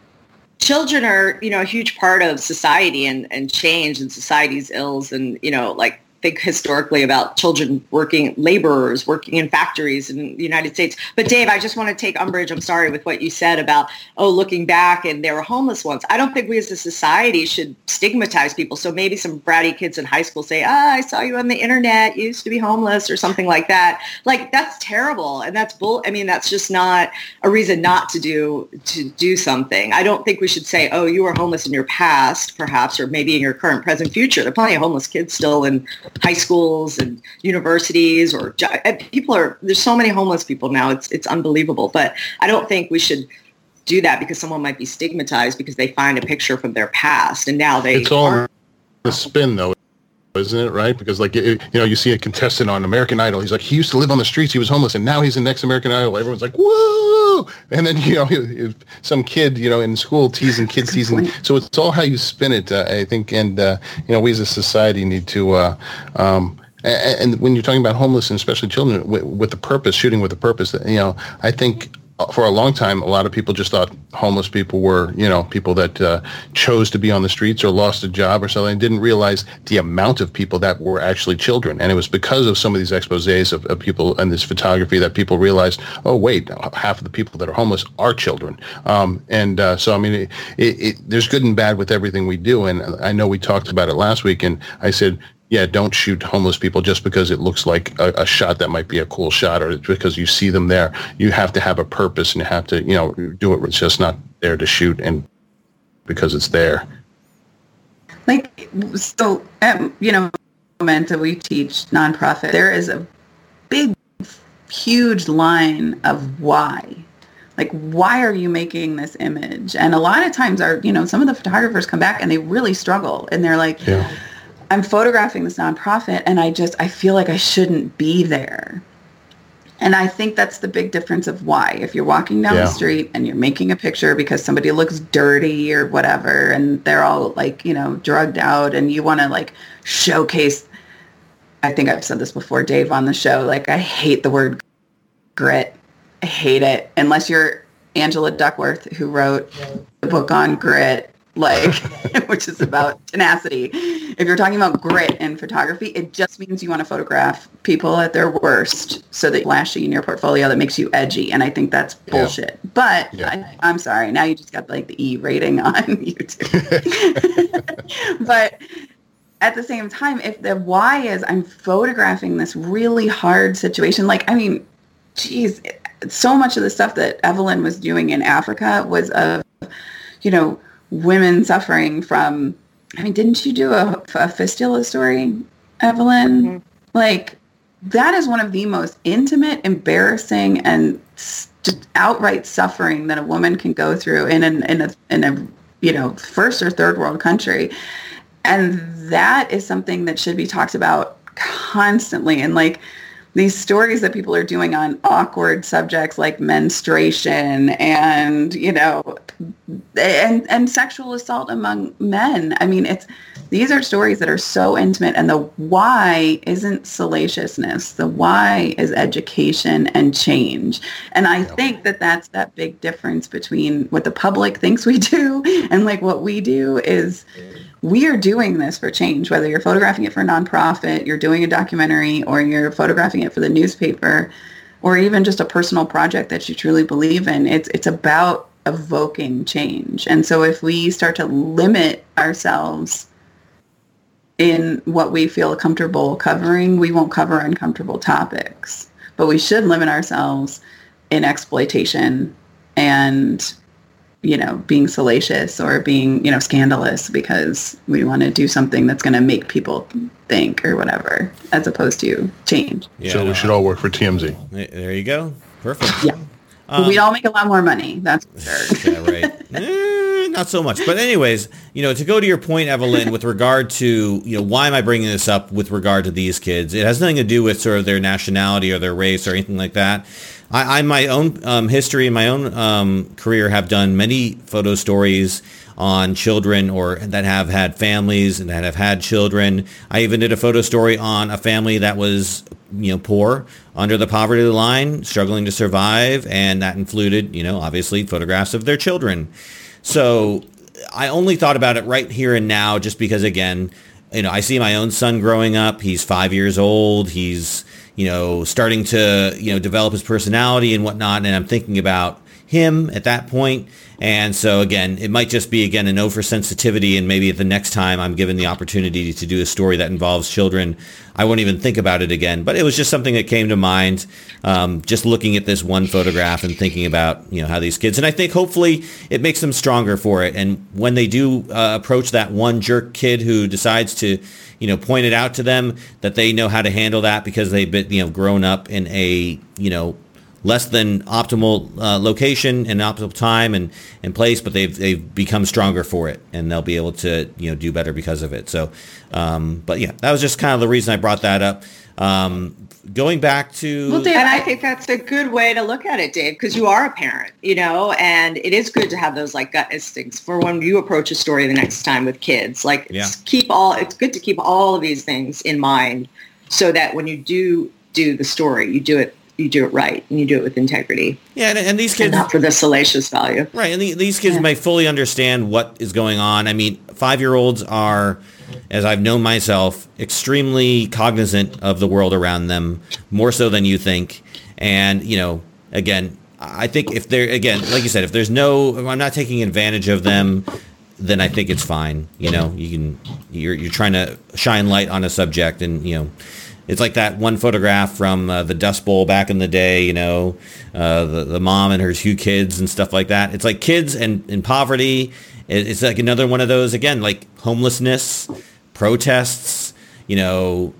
Children are you know a huge part of society and and change and society's ills and you know like think historically about children working laborers working in factories in the United States. But Dave, I just want to take umbrage. I'm sorry with what you said about oh looking back and there were homeless ones. I don't think we as a society should stigmatize people. So maybe some bratty kids in high school say, ah, I saw you on the internet. You used to be homeless or something like that. Like that's terrible and that's bull. I mean, that's just not a reason not to do to do something. I don't think we should say, oh, you were homeless in your past, perhaps, or maybe in your current, present, future. There are plenty of homeless kids still in high schools and universities, or people are. There's so many homeless people now. It's it's unbelievable. But I don't think we should do that because someone might be stigmatized because they find a picture from their past and now they It's all the spin, though, isn't it? Right? Because like it, you know, you see a contestant on American Idol. He's like, he used to live on the streets. He was homeless, and now he's in next American Idol. Everyone's like, whoa! And then you know, if some kid, you know, in school teasing kids teasing. So it's all how you spin it, uh, I think. And uh, you know, we as a society need to. Uh, um, and when you're talking about homeless and especially children with, with the purpose, shooting with a purpose, you know, I think for a long time, a lot of people just thought homeless people were, you know, people that uh, chose to be on the streets or lost a job or something, and didn't realize the amount of people that were actually children. And it was because of some of these exposés of, of people and this photography that people realized, oh, wait, half of the people that are homeless are children. Um, and uh, so, I mean, it, it, it, there's good and bad with everything we do. And I know we talked about it last week, and I said, yeah, don't shoot homeless people just because it looks like a, a shot that might be a cool shot or because you see them there. You have to have a purpose and you have to, you know, do it. It's just not there to shoot and because it's there. like so um, you know Momenta we teach nonprofit there is a big huge line of why like why are you making this image and a lot of times our you know some of the photographers come back and they really struggle and they're like Yeah. I'm photographing this nonprofit and i just i feel like i shouldn't be there and I think that's the big difference of why. If you're walking down Yeah. the street and you're making a picture because somebody looks dirty or whatever, and they're all like, you know, drugged out, and you want to like showcase. I think I've said this before, Dave, on the show. Like, I hate the word grit. I hate it unless you're Angela Duckworth, who wrote the book on grit, like, which is about tenacity. If you're talking about grit in photography, it just means you want to photograph people at their worst so that flashy in your portfolio that makes you edgy. And I think that's Yeah. bullshit. But Yeah. I, I'm sorry. Now you just got like the E rating on YouTube. but at the same time, if the why is I'm photographing this really hard situation, like, I mean, geez, so much of the stuff that Evelyn was doing in Africa was of, you know, women suffering from, I mean, didn't you do a, a fistula story, Evelyn? Mm-hmm. Like, that is one of the most intimate, embarrassing, and just outright suffering that a woman can go through in an, in a in a you know first or third world country, and that is something that should be talked about constantly. And like these stories that people are doing on awkward subjects like menstruation and you know and and sexual assault among men. I mean it's these are stories that are so intimate and the why isn't salaciousness. The why is education and change. And i think that that's that big difference between what the public thinks we do and like what we do is we are doing this for change, whether you're photographing it for a nonprofit, you're doing a documentary, or you're photographing it for the newspaper, or even just a personal project that you truly believe in. It's it's about evoking change. And so if we start to limit ourselves in what we feel comfortable covering, we won't cover uncomfortable topics. But we should limit ourselves in exploitation and you know, being salacious or being, you know, scandalous because we want to do something that's going to make people think or whatever, as opposed to change. Yeah, so we should all work for TMZ. There there you go. Perfect. Yeah. Um, We'd all make a lot more money. That's for sure. yeah, right. Eh, not not so much. But anyways, you know, to go to your point, Evelyn, with regard to, you know, why am I bringing this up with regard to these kids? It has nothing to do with sort of their nationality or their race or anything like that. I, I my own um, history my own um, career have done many photo stories on children or that have had families and that have had children. I even did a photo story on a family that was, you know, poor, under the poverty line, struggling to survive, and that included, you know, obviously photographs of their children. So I only thought about it right here and now just because, again, you know, I see my own son growing up. He's five years old. He's, you know, starting to, you know, develop his personality and whatnot. And I'm thinking about him at that point. And so again, it might just be again an oversensitivity and maybe the next time I'm given the opportunity to do a story that involves children, I won't even think about it again. But it was just something that came to mind, um, just looking at this one photograph and thinking about, you know, how these kids, and I think hopefully it makes them stronger for it. And when they do uh, approach that one jerk kid who decides to, you know, point it out to them, that they know how to handle that because they've been, you know, grown up in a, you know, less than optimal uh, location and optimal time and, and place, but they've they've become stronger for it, and they'll be able to you know do better because of it. So, um, but yeah, that was just kind of the reason I brought that up. Um, going back to well, Dave, and I think that's a good way to look at it, Dave, because you are a parent, you know, and it is good to have those like gut instincts for when you approach a story the next time with kids. Like, yeah. keep all. It's good to keep all of these things in mind, so that when you do do the story, you do it you do it right and you do it with integrity. Yeah, and, and these kids and not for the salacious value. Right, and the, these kids yeah. may fully understand what is going on. I mean, five-year-olds are, as I've known myself, extremely cognizant of the world around them, more so than you think. And you know, again, I think if they're again, like you said, if there's no, I'm not taking advantage of them then I think it's fine. You know, you can you're you're trying to shine light on a subject, and you know, it's like that one photograph from uh, the Dust Bowl back in the day, you know, uh, the, the mom and her two kids and stuff like that. It's like kids and, and poverty. It's like another one of those, again, like homelessness, protests, you know,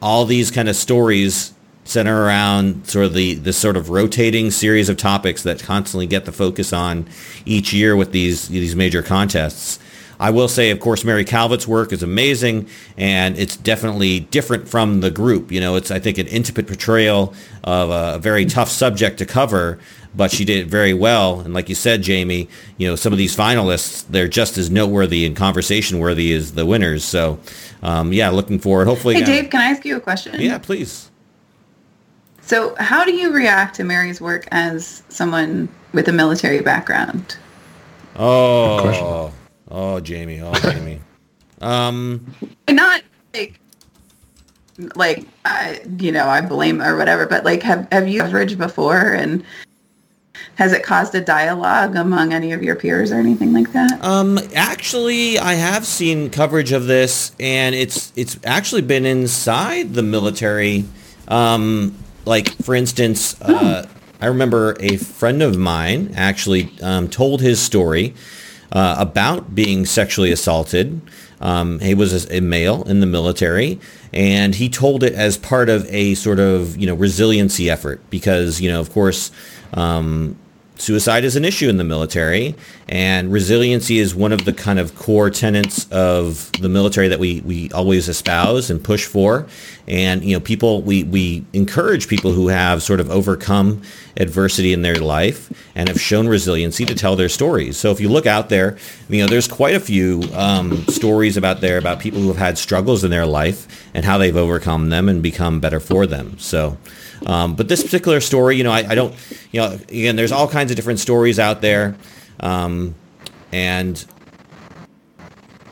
all these kind of stories center around sort of the, the sort of rotating series of topics that constantly get the focus on each year with these, these major contests. I will say, of course, Mary Calvert's work is amazing, and it's definitely different from the group. You know, it's I think an intimate portrayal of a very tough subject to cover, but she did it very well. And like you said, Jamie, you know, some of these finalists, they're just as noteworthy and conversation worthy as the winners. So, um, yeah, looking forward. Hopefully, hey Dave, can I ask you a question? Yeah, please. So, how do you react to Mary's work as someone with a military background? Oh, Oh, Jamie. Oh, Jamie. um, not like like I, you know, I blame or whatever, but like, have have you coverage before, and has it caused a dialogue among any of your peers or anything like that? Um, actually, I have seen coverage of this, and it's it's actually been inside the military. Um, like for instance, uh, I remember a friend of mine actually um, told his story uh, about being sexually assaulted. Um, he was a, male in the military, and he told it as part of a sort of you know resiliency effort because you know of course um, suicide is an issue in the military, and resiliency is one of the kind of core tenets of the military that we, we always espouse and push for. And you know, people we, we encourage people who have sort of overcome adversity in their life and have shown resiliency to tell their stories. So if you look out there, you know, there's quite a few um, stories about there about people who have had struggles in their life and how they've overcome them and become better for them. So. Um, but this particular story, you know, I, I, don't, you know, again, there's all kinds of different stories out there, um, and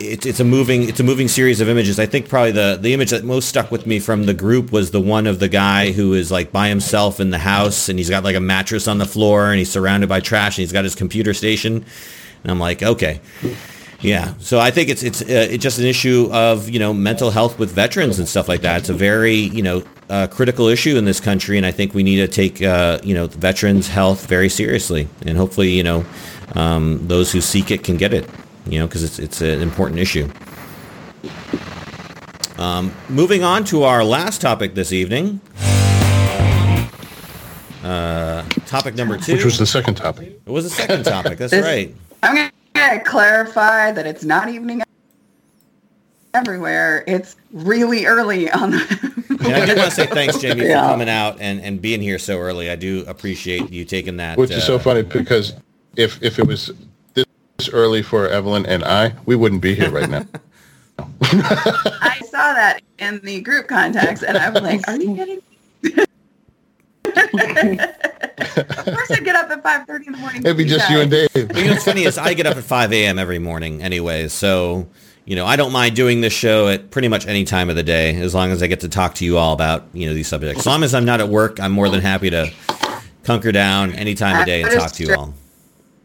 it's it's a moving it's a moving series of images. I think probably the the image that most stuck with me from the group was the one of the guy who is like by himself in the house, and he's got like a mattress on the floor, and he's surrounded by trash, and he's got his computer station, and I'm like, okay. Yeah, so I think it's it's uh, it's just an issue of you know mental health with veterans and stuff like that. It's a very you know uh, critical issue in this country, and I think we need to take uh, you know veterans' health very seriously, and hopefully you know um, those who seek it can get it, you know, because it's it's an important issue. Um, moving on to our last topic this evening. Uh, topic number two. Which was the second topic. It was the second topic. That's right. I'm gonna I clarify that it's not evening everywhere. It's really early on the. And I do want to say thanks, Jamie, Yeah. for coming out and, and being here so early. I do appreciate you taking that. Which is so uh, funny because if if it was this early for Evelyn and I, we wouldn't be here right now. I saw that in the group contacts, and I was like, "Are you kidding?" me?" Of course, I get up at five thirty in the morning. It'd be with just you and. Dave. Well, you know what's funny is I get up at 5 a.m. every morning anyway, so you know I don't mind doing this show at pretty much any time of the day as long as I get to talk to you all about you know these subjects. As long as I'm not at work, I'm more than happy to hunker down any time of day and talk to you all.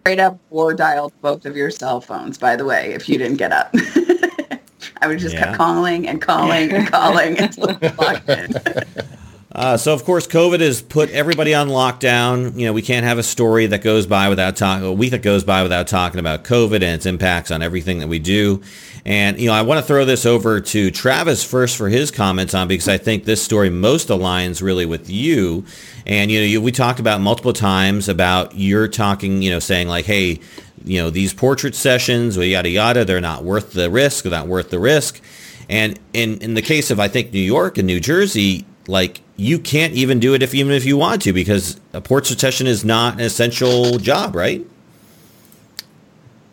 Straight up war dialed both of your cell phones. By the way, if you didn't get up, I would just Yeah. kept calling and calling and calling until it locked in. Uh, so of course, COVID has put everybody on lockdown. You know, we can't have a story that goes by without talking, a week that goes by without talking about COVID and its impacts on everything that we do. And you know, I want to throw this over to Travis first for his comments on because I think this story most aligns really with you. And you know, you, we talked about multiple times about you're talking, you know, saying like, hey, you know, these portrait sessions, yada yada, they're not worth the risk, they're not worth the risk. And in in the case of I think New York and New Jersey, like you can't even do it if even if you want to because a portrait session is not an essential job, right?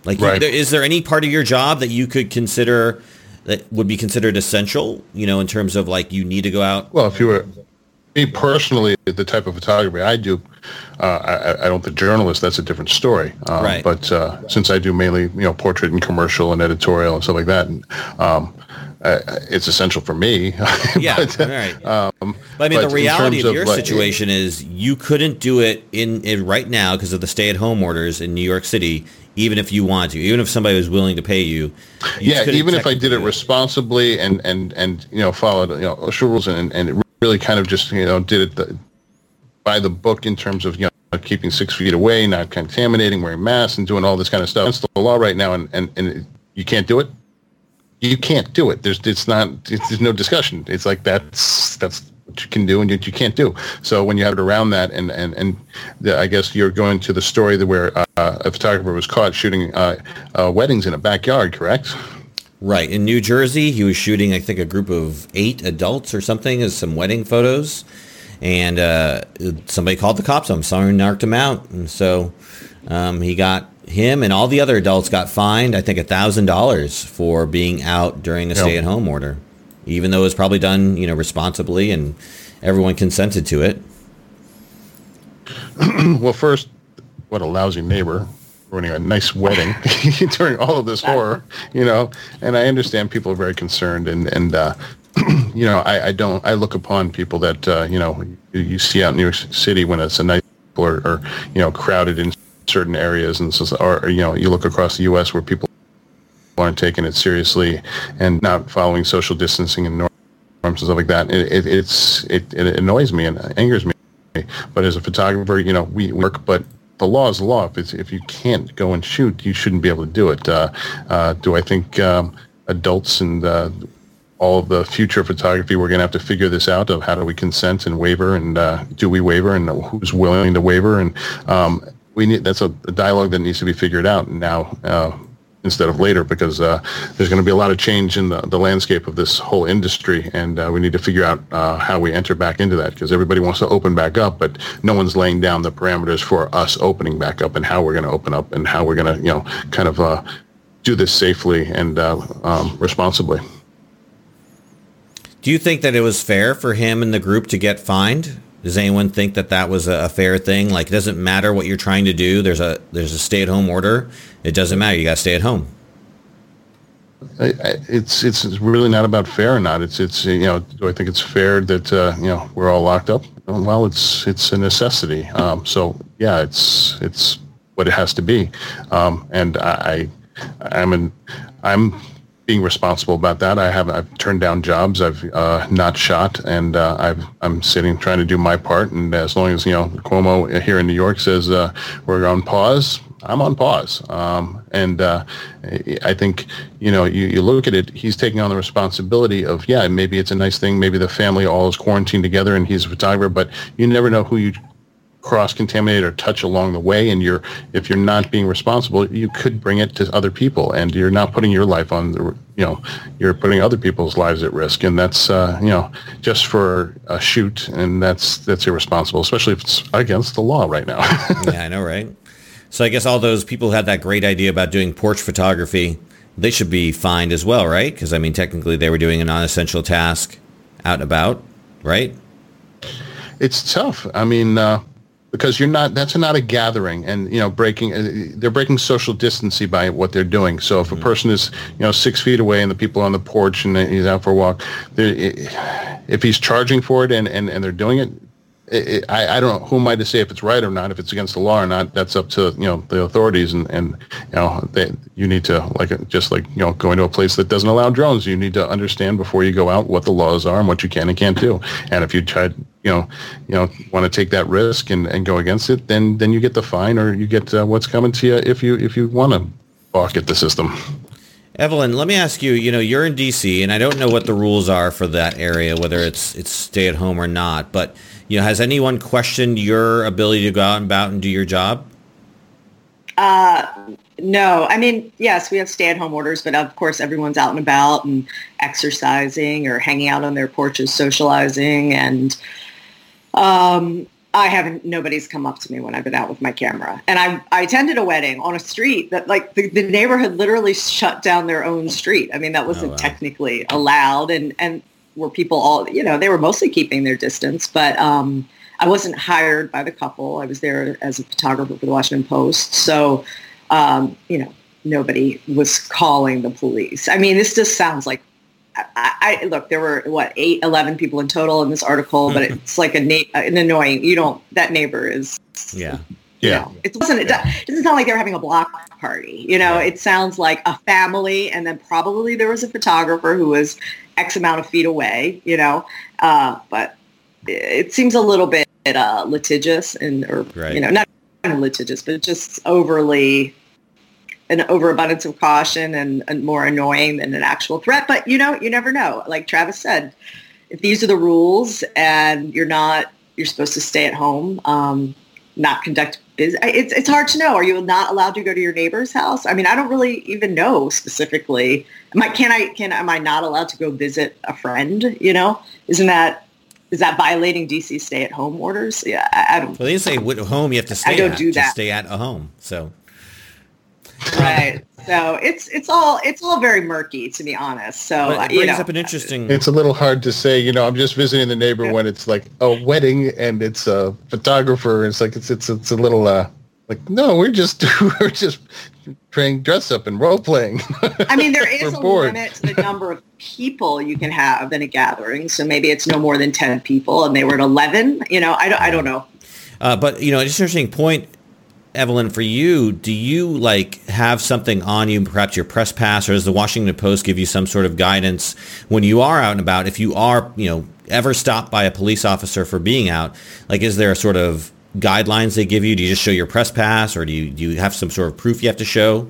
Like, Right. is there any part of your job that you could consider that would be considered essential? You know, in terms of like you need to go out. Well, if you were me personally, the type of photography I do, uh, I, I don't. The journalist, that's a different story. Um, Right. But uh, since I do mainly, you know, portrait and commercial and editorial and stuff like that, and, um, uh, it's essential for me. Yeah, But, all right. Um, But I mean, but the in reality terms of of, your like- situation is you couldn't do it in, in right now because of the stay-at-home orders in New York City. Even if you wanted to, even if somebody was willing to pay you, you yeah, even if I did it responsibly and and and you know followed you know OSHA rules and and it really kind of just you know did it the, by the book in terms of you know keeping six feet away, not contaminating, wearing masks, and doing all this kind of stuff. It's the law right now, and and and you can't do it. You can't do it. There's it's not. It's, there's no discussion. It's like that's that's what you can do and what you can't do. So when you have it around that, and and and the, I guess you're going to the story where uh, a photographer was caught shooting uh, uh, weddings in a backyard, correct? Right. In New Jersey, he was shooting, I think, a group of eight adults or something as some wedding photos. And uh, somebody called the cops on him. Someone knocked him out. And so um, he got him and all the other adults got fined, I think, $1,000 for being out during a Yeah. stay-at-home order, even though it was probably done, you know, responsibly and everyone consented to it. Well, first, what a lousy neighbor ruining a nice wedding during all of this horror, you know. And I understand people are very concerned, and and uh, you know, I, I don't. I look upon people that uh, you know you, you see out in New York City when it's a nice or, or you know crowded in certain areas, and so, or you know you look across the U.S. where people aren't taking it seriously and not following social distancing and norms and stuff like that. It, it, it's it, it annoys me and angers me. But as a photographer, you know, we work, but the law is the law. If, if you can't go and shoot, you shouldn't be able to do it. Uh, uh, do I think um, adults and uh, all of the future photography, we're going to have to figure this out of how do we consent and waiver and uh, do we waiver and who's willing to waiver and um, we need that's a, a dialogue that needs to be figured out now uh, instead of later because uh, there's going to be a lot of change in the, the landscape of this whole industry and uh, we need to figure out uh, how we enter back into that because everybody wants to open back up but no one's laying down the parameters for us opening back up and how we're going to open up and how we're going to you know kind of uh, do this safely and uh, um, responsibly. Do you think that it was fair for him and the group to get fined? Does anyone think that that was a, fair thing? Like, it doesn't matter what you're trying to do. There's a there's a stay at home order. It doesn't matter. You got to stay at home. I, I, it's it's really not about fair or not. It's it's you know do I think it's fair that uh, you know we're all locked up? Well, it's it's a necessity. Um, so yeah, it's it's what it has to be, um, and I I'm in, I'm being responsible about that. I have I've turned down jobs. I've uh, not shot, and uh, I've I'm sitting trying to do my part. And as long as you know Cuomo here in New York says uh, we're on pause, I'm on pause. Um, and uh, I think, you know, you, you look at it, he's taking on the responsibility of, yeah, maybe it's a nice thing. Maybe the family all is quarantined together and he's a photographer, but you never know who you cross contaminate or touch along the way and you're if you're not being responsible you could bring it to other people and you're not putting your life on the you know you're putting other people's lives at risk and that's uh, you know just for a shoot and that's that's irresponsible especially if it's against the law right now. Yeah i know right? So i guess all those people who had that great idea about doing porch photography they should be fined as well right? Because i mean technically they were doing a non-essential task out and about right? It's tough. I mean uh, because you're not that's not a gathering and you know breaking uh, they're breaking social distancing by what they're doing so if a mm-hmm. person is you know six feet away and the people are on the porch and he's out for a walk if he's charging for it and, and, and they're doing it it, it, I, I don't know who am I to say if it's right or not, if it's against the law or not. That's up to you know the authorities, and, and you know they, you need to like just like you know going to a place that doesn't allow drones. You need to understand before you go out what the laws are and what you can and can't do. And if you try, you know, you know, want to take that risk and, and go against it, then then you get the fine or you get uh, what's coming to you if you if you want to balk at the system. Evelyn, let me ask you, you know, you're in DC and I don't know what the rules are for that area, whether it's it's stay at home or not, but you know, has anyone questioned your ability to go out and about and do your job? Uh, no. I mean, yes, we have stay-at-home orders, but of course, everyone's out and about and exercising or hanging out on their porches, socializing, and um, I haven't. Nobody's come up to me when I've been out with my camera. And I, I attended a wedding on a street that, like, the, the neighborhood literally shut down their own street. I mean, that wasn't oh, wow. technically allowed, and and were people all, you know, they were mostly keeping their distance, but um, I wasn't hired by the couple. I was there as a photographer for the Washington Post. So, um, you know, nobody was calling the police. I mean, this just sounds like I, I, look, there were what eight, 11 people in total in this article, but it's like a na- an annoying. You don't. That neighbor is. Yeah. Yeah. know, it wasn't. It, doesn't sound like they're having a block party. You know, yeah. it sounds like a family, and then probably there was a photographer who was X amount of feet away, you know, uh, but it seems a little bit uh, litigious and, or, right. you know, not litigious, but just overly an overabundance of caution and, and, more annoying than an actual threat. But, you know, you never know. Like Travis said, if these are the rules and you're not, you're supposed to stay at home, um, not conduct business. It's, it's hard to know. Are you not allowed to go to your neighbor's house? I mean, I don't really even know specifically. Am I, can I, can, am I not allowed to go visit a friend? You know, isn't that, is that violating DC stay at home orders? Yeah, I, I don't. Well, they say at home you have to stay I don't at, do that. stay at a home. So. Right. So it's it's all it's all very murky to be honest. So it brings you know, up an interesting. It's a little hard to say. You know, I'm just visiting the neighbor yeah. when it's like a wedding and it's a photographer. It's like it's it's it's a little uh like no, we're just we're just playing dress up and role playing. I mean, there is a bored. limit to the number of people you can have in a gathering. So maybe it's no more than ten people, and they were at eleven. You know, I don't I don't know. Uh, but you know, it's an interesting point Evelyn, for you, do you like have something on you, perhaps your press pass, or does the Washington Post give you some sort of guidance when you are out and about? If you are, you know, ever stopped by a police officer for being out, like, is there a sort of guidelines they give you? Do you just show your press pass, or do you do you have some sort of proof you have to show?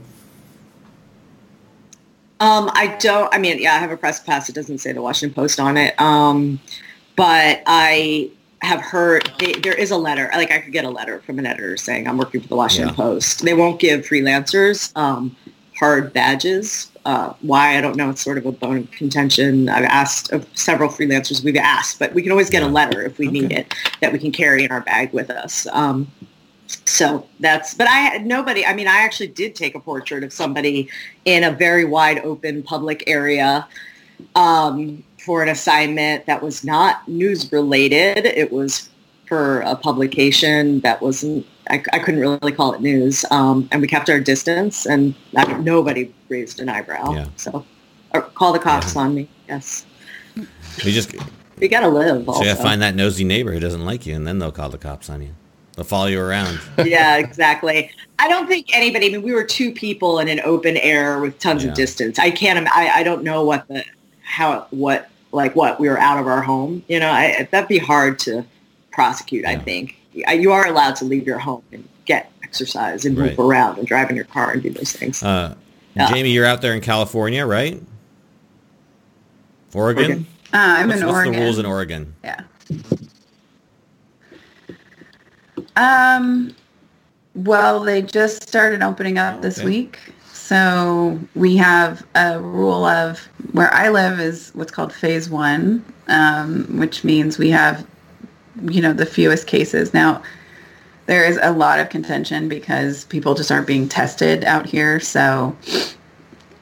Um, I don't. I mean, yeah, I have a press pass. It doesn't say the Washington Post on it. Um, but I have heard they, there is a letter like i could get a letter from an editor saying i'm working for the washington yeah. post. They won't give freelancers um, hard badges. Uh, why? I don't know. It's sort of a bone of contention. I've asked of several freelancers we've asked but we can always get yeah. a letter if we okay. need it that we can carry in our bag with us. Um, so that's but i had nobody i mean i actually did take a portrait of somebody in a very wide open public area. Um, for an assignment that was not news related. It was for a publication that wasn't, I, I couldn't really call it news. Um, and we kept our distance and nobody raised an eyebrow. Yeah. So call the cops yeah. on me. Yes. We just, we got to live. So you got to find that nosy neighbor who doesn't like you and then they'll call the cops on you. They'll follow you around. yeah, exactly. I don't think anybody. I mean, we were two people in an open air with tons yeah. of distance. I can't. I, I don't know what the how what like what we were out of our home you know I, that'd be hard to prosecute yeah. i think you are allowed to leave your home and get exercise and move right. around and drive in your car and do those things uh, yeah. jamie you're out there in california right oregon, oregon? Uh, i'm what's, in what's oregon the rules in oregon yeah Um, well, they just started opening up this Okay. week. So we have a rule of where I live is what's called phase one, um, which means we have, you know, the fewest cases. Now, there is a lot of contention because people just aren't being tested out here. So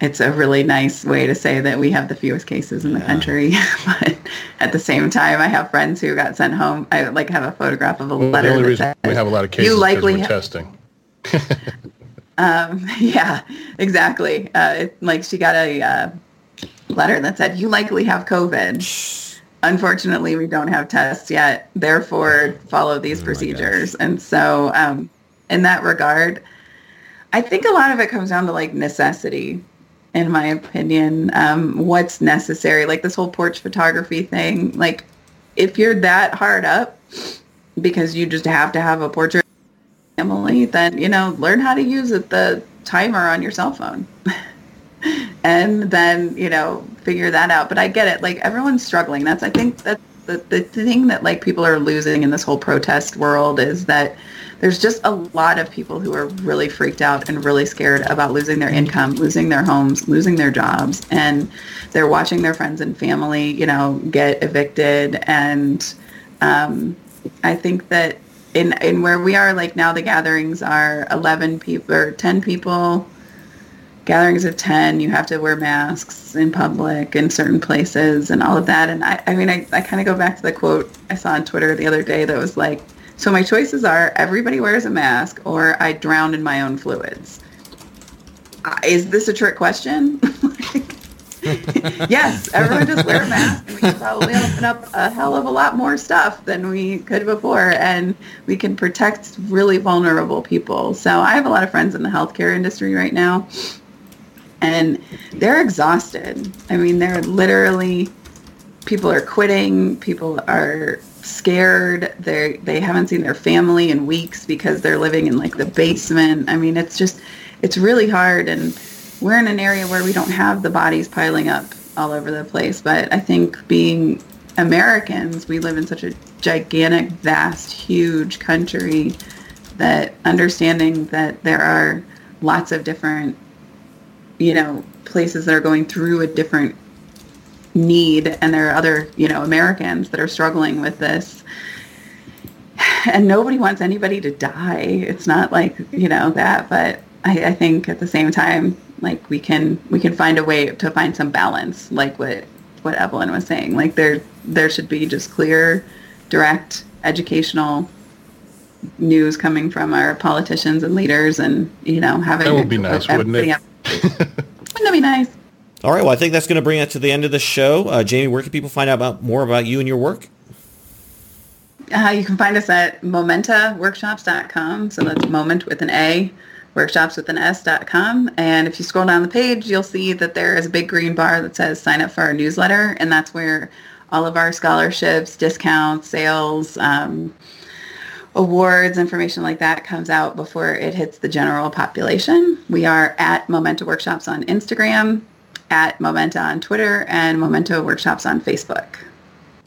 it's a really nice way to say that we have the fewest cases in the Yeah. country. but at the same time, I have friends who got sent home. I like have a photograph of a Well, letter the only that reason says, we have a lot of cases you is likely we're ha- testing. um, yeah, exactly. Uh, it, like she got a uh, letter that said, "You likely have COVID." Unfortunately, we don't have tests yet. Therefore, follow these Oh procedures. And so, um, in that regard, I think a lot of it comes down to like necessity, in my opinion. Um, what's necessary? Like this whole porch photography thing. Like, if you're that hard up because you just have to have a portrait family, then you know, learn how to use it, the timer on your cell phone. and then, you know, figure that out. But I get it. Like everyone's struggling. That's I think that's the, the thing that like people are losing in this whole protest world is that there's just a lot of people who are really freaked out and really scared about losing their income, losing their homes, losing their jobs, and they're watching their friends and family, you know, get evicted. And um, I think that in in where we are, like now, the gatherings are 11 people or 10 people. Gatherings of 10, you have to wear masks in public in certain places and all of that. And I, I mean, I, I kind of go back to the quote I saw on Twitter the other day that was like, so my choices are everybody wears a mask or I drown in my own fluids. Is this a trick question? yes, everyone just wear a mask and we can probably open up a hell of a lot more stuff than we could before and we can protect really vulnerable people. So I have a lot of friends in the healthcare industry right now and they're exhausted. I mean, they're literally people are quitting, people are scared. They they haven't seen their family in weeks because they're living in like the basement. I mean, it's just it's really hard and we're in an area where we don't have the bodies piling up all over the place, but I think being Americans, we live in such a gigantic, vast, huge country that understanding that there are lots of different you know, places that are going through a different need and there are other, you know, Americans that are struggling with this. And nobody wants anybody to die. It's not like, you know, that, but I, I think at the same time, like we can we can find a way to find some balance, like what what Evelyn was saying. Like there there should be just clear, direct, educational news coming from our politicians and leaders and, you know, having That would be nice, wouldn't it? Wouldn't that be nice? All right. Well, I think that's going to bring us to the end of the show. Uh, Jamie, where can people find out about more about you and your work? Uh, you can find us at momentaworkshops.com. So that's moment with an A, workshops with an S.com. And if you scroll down the page, you'll see that there is a big green bar that says sign up for our newsletter. And that's where all of our scholarships, discounts, sales, um, awards, information like that comes out before it hits the general population. We are at Momenta Workshops on Instagram, at Momenta on Twitter, and Momenta Workshops on Facebook.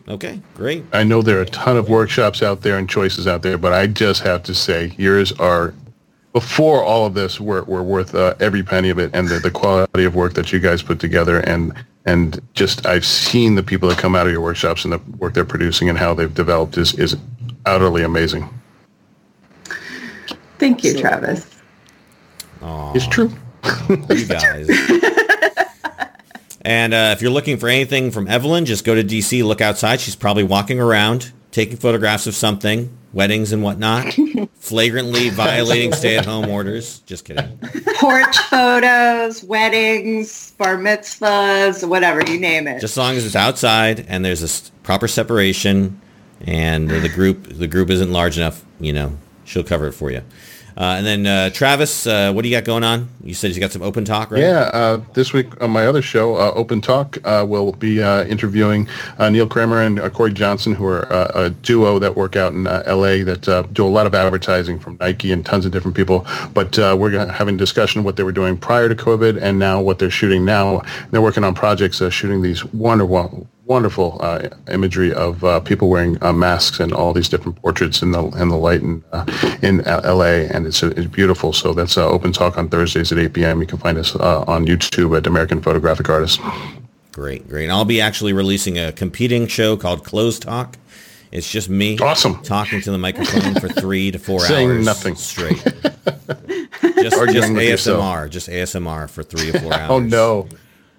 Okay, great. I know there are a ton of workshops out there and choices out there, but I just have to say yours are, before all of this, were, were worth uh, every penny of it and the, the quality of work that you guys put together. And, and just I've seen the people that come out of your workshops and the work they're producing and how they've developed is, is utterly amazing. Thank you, Travis. Aw, It's true. you guys. and uh, if you're looking for anything from Evelyn, just go to DC, look outside. She's probably walking around, taking photographs of something, weddings and whatnot, flagrantly violating stay-at-home orders. Just kidding. Porch photos, weddings, bar mitzvahs, whatever you name it. Just as long as it's outside and there's a proper separation, and the group the group isn't large enough, you know, she'll cover it for you. Uh, and then uh, Travis, uh, what do you got going on? You said you got some open talk, right? Yeah, uh, this week on my other show, uh, Open Talk, uh, we'll be interviewing Neil Kramer and Corey Johnson, who are a duo that work out in L.A. that do a lot of advertising from Nike and tons of different people. But we're having a discussion of what they were doing prior to COVID and now what they're shooting now. They're working on projects, shooting these wonderful, wonderful uh, imagery of uh, people wearing uh, masks and all these different portraits in the in the light in uh, in L.A. and it's, it's beautiful. So that's uh, open talk on Thursdays at 8 p.m. You can find us uh, on YouTube at American Photographic Artists. Great, great. And I'll be actually releasing a competing show called Close Talk. It's just me Awesome. talking to the microphone for three to four Saying hours nothing. straight. Just, just with yourself. ASMR, just ASMR for three or four hours. Oh no!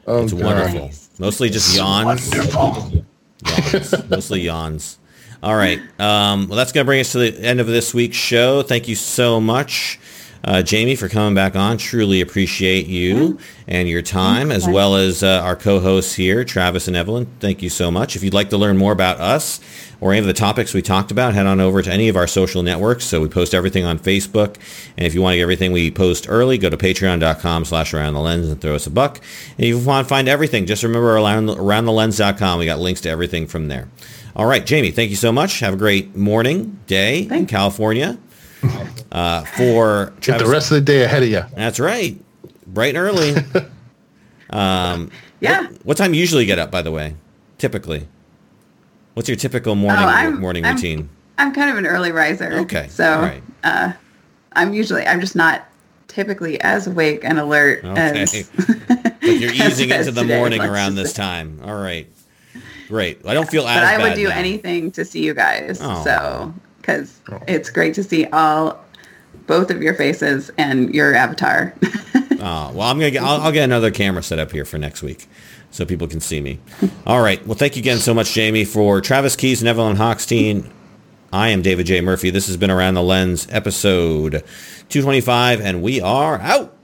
Oh, It's God. wonderful. Mostly just yawns. Yawns. Mostly yawns. All right. Um, well, that's going to bring us to the end of this week's show. Thank you so much, uh, Jamie, for coming back on. Truly appreciate you and your time, as well as uh, our co-hosts here, Travis and Evelyn. Thank you so much. If you'd like to learn more about us or any of the topics we talked about, head on over to any of our social networks. So we post everything on Facebook. And if you want to get everything we post early, go to patreon.com slash around the lens and throw us a buck. And if you want to find everything, just remember around, aroundthelens.com. We got links to everything from there. All right, Jamie, thank you so much. Have a great morning, day in California. Uh, for Get the rest of the day ahead of you. that's right, bright and early. um, Yeah. What, what time you usually get up, by the way? Typically, what's your typical morning Oh, I'm- morning I'm- routine? I'm kind of an early riser. Okay, So all right. uh, I'm usually, I'm just not typically as awake and alert Okay. as. But you're easing into the morning let's around this say. time. All right, great. I don't feel as But I would do now. anything to see you guys. Oh. So, because oh. it's great to see all, both of your faces and your avatar. Oh, well, I'm gonna get. I'll, I'll get another camera set up here for next week, so people can see me. All right. Well, thank you again so much, Jamie, for Travis Keys and Evelyn Hockstein. I am David J. Murphy. This has been Around the Lens, episode 225, and we are out.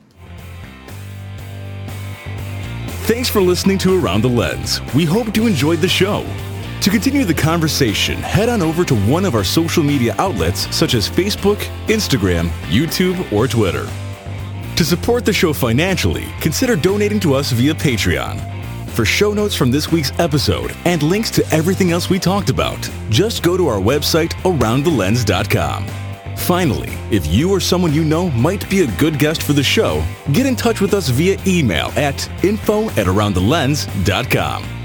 Thanks for listening to Around the Lens. We hope you enjoyed the show. To continue the conversation, head on over to one of our social media outlets such as Facebook, Instagram, YouTube, or Twitter. To support the show financially, consider donating to us via Patreon. For show notes from this week's episode and links to everything else we talked about, just go to our website, aroundthelens.com. Finally, if you or someone you know might be a good guest for the show, get in touch with us via email at info at aroundthelens.com.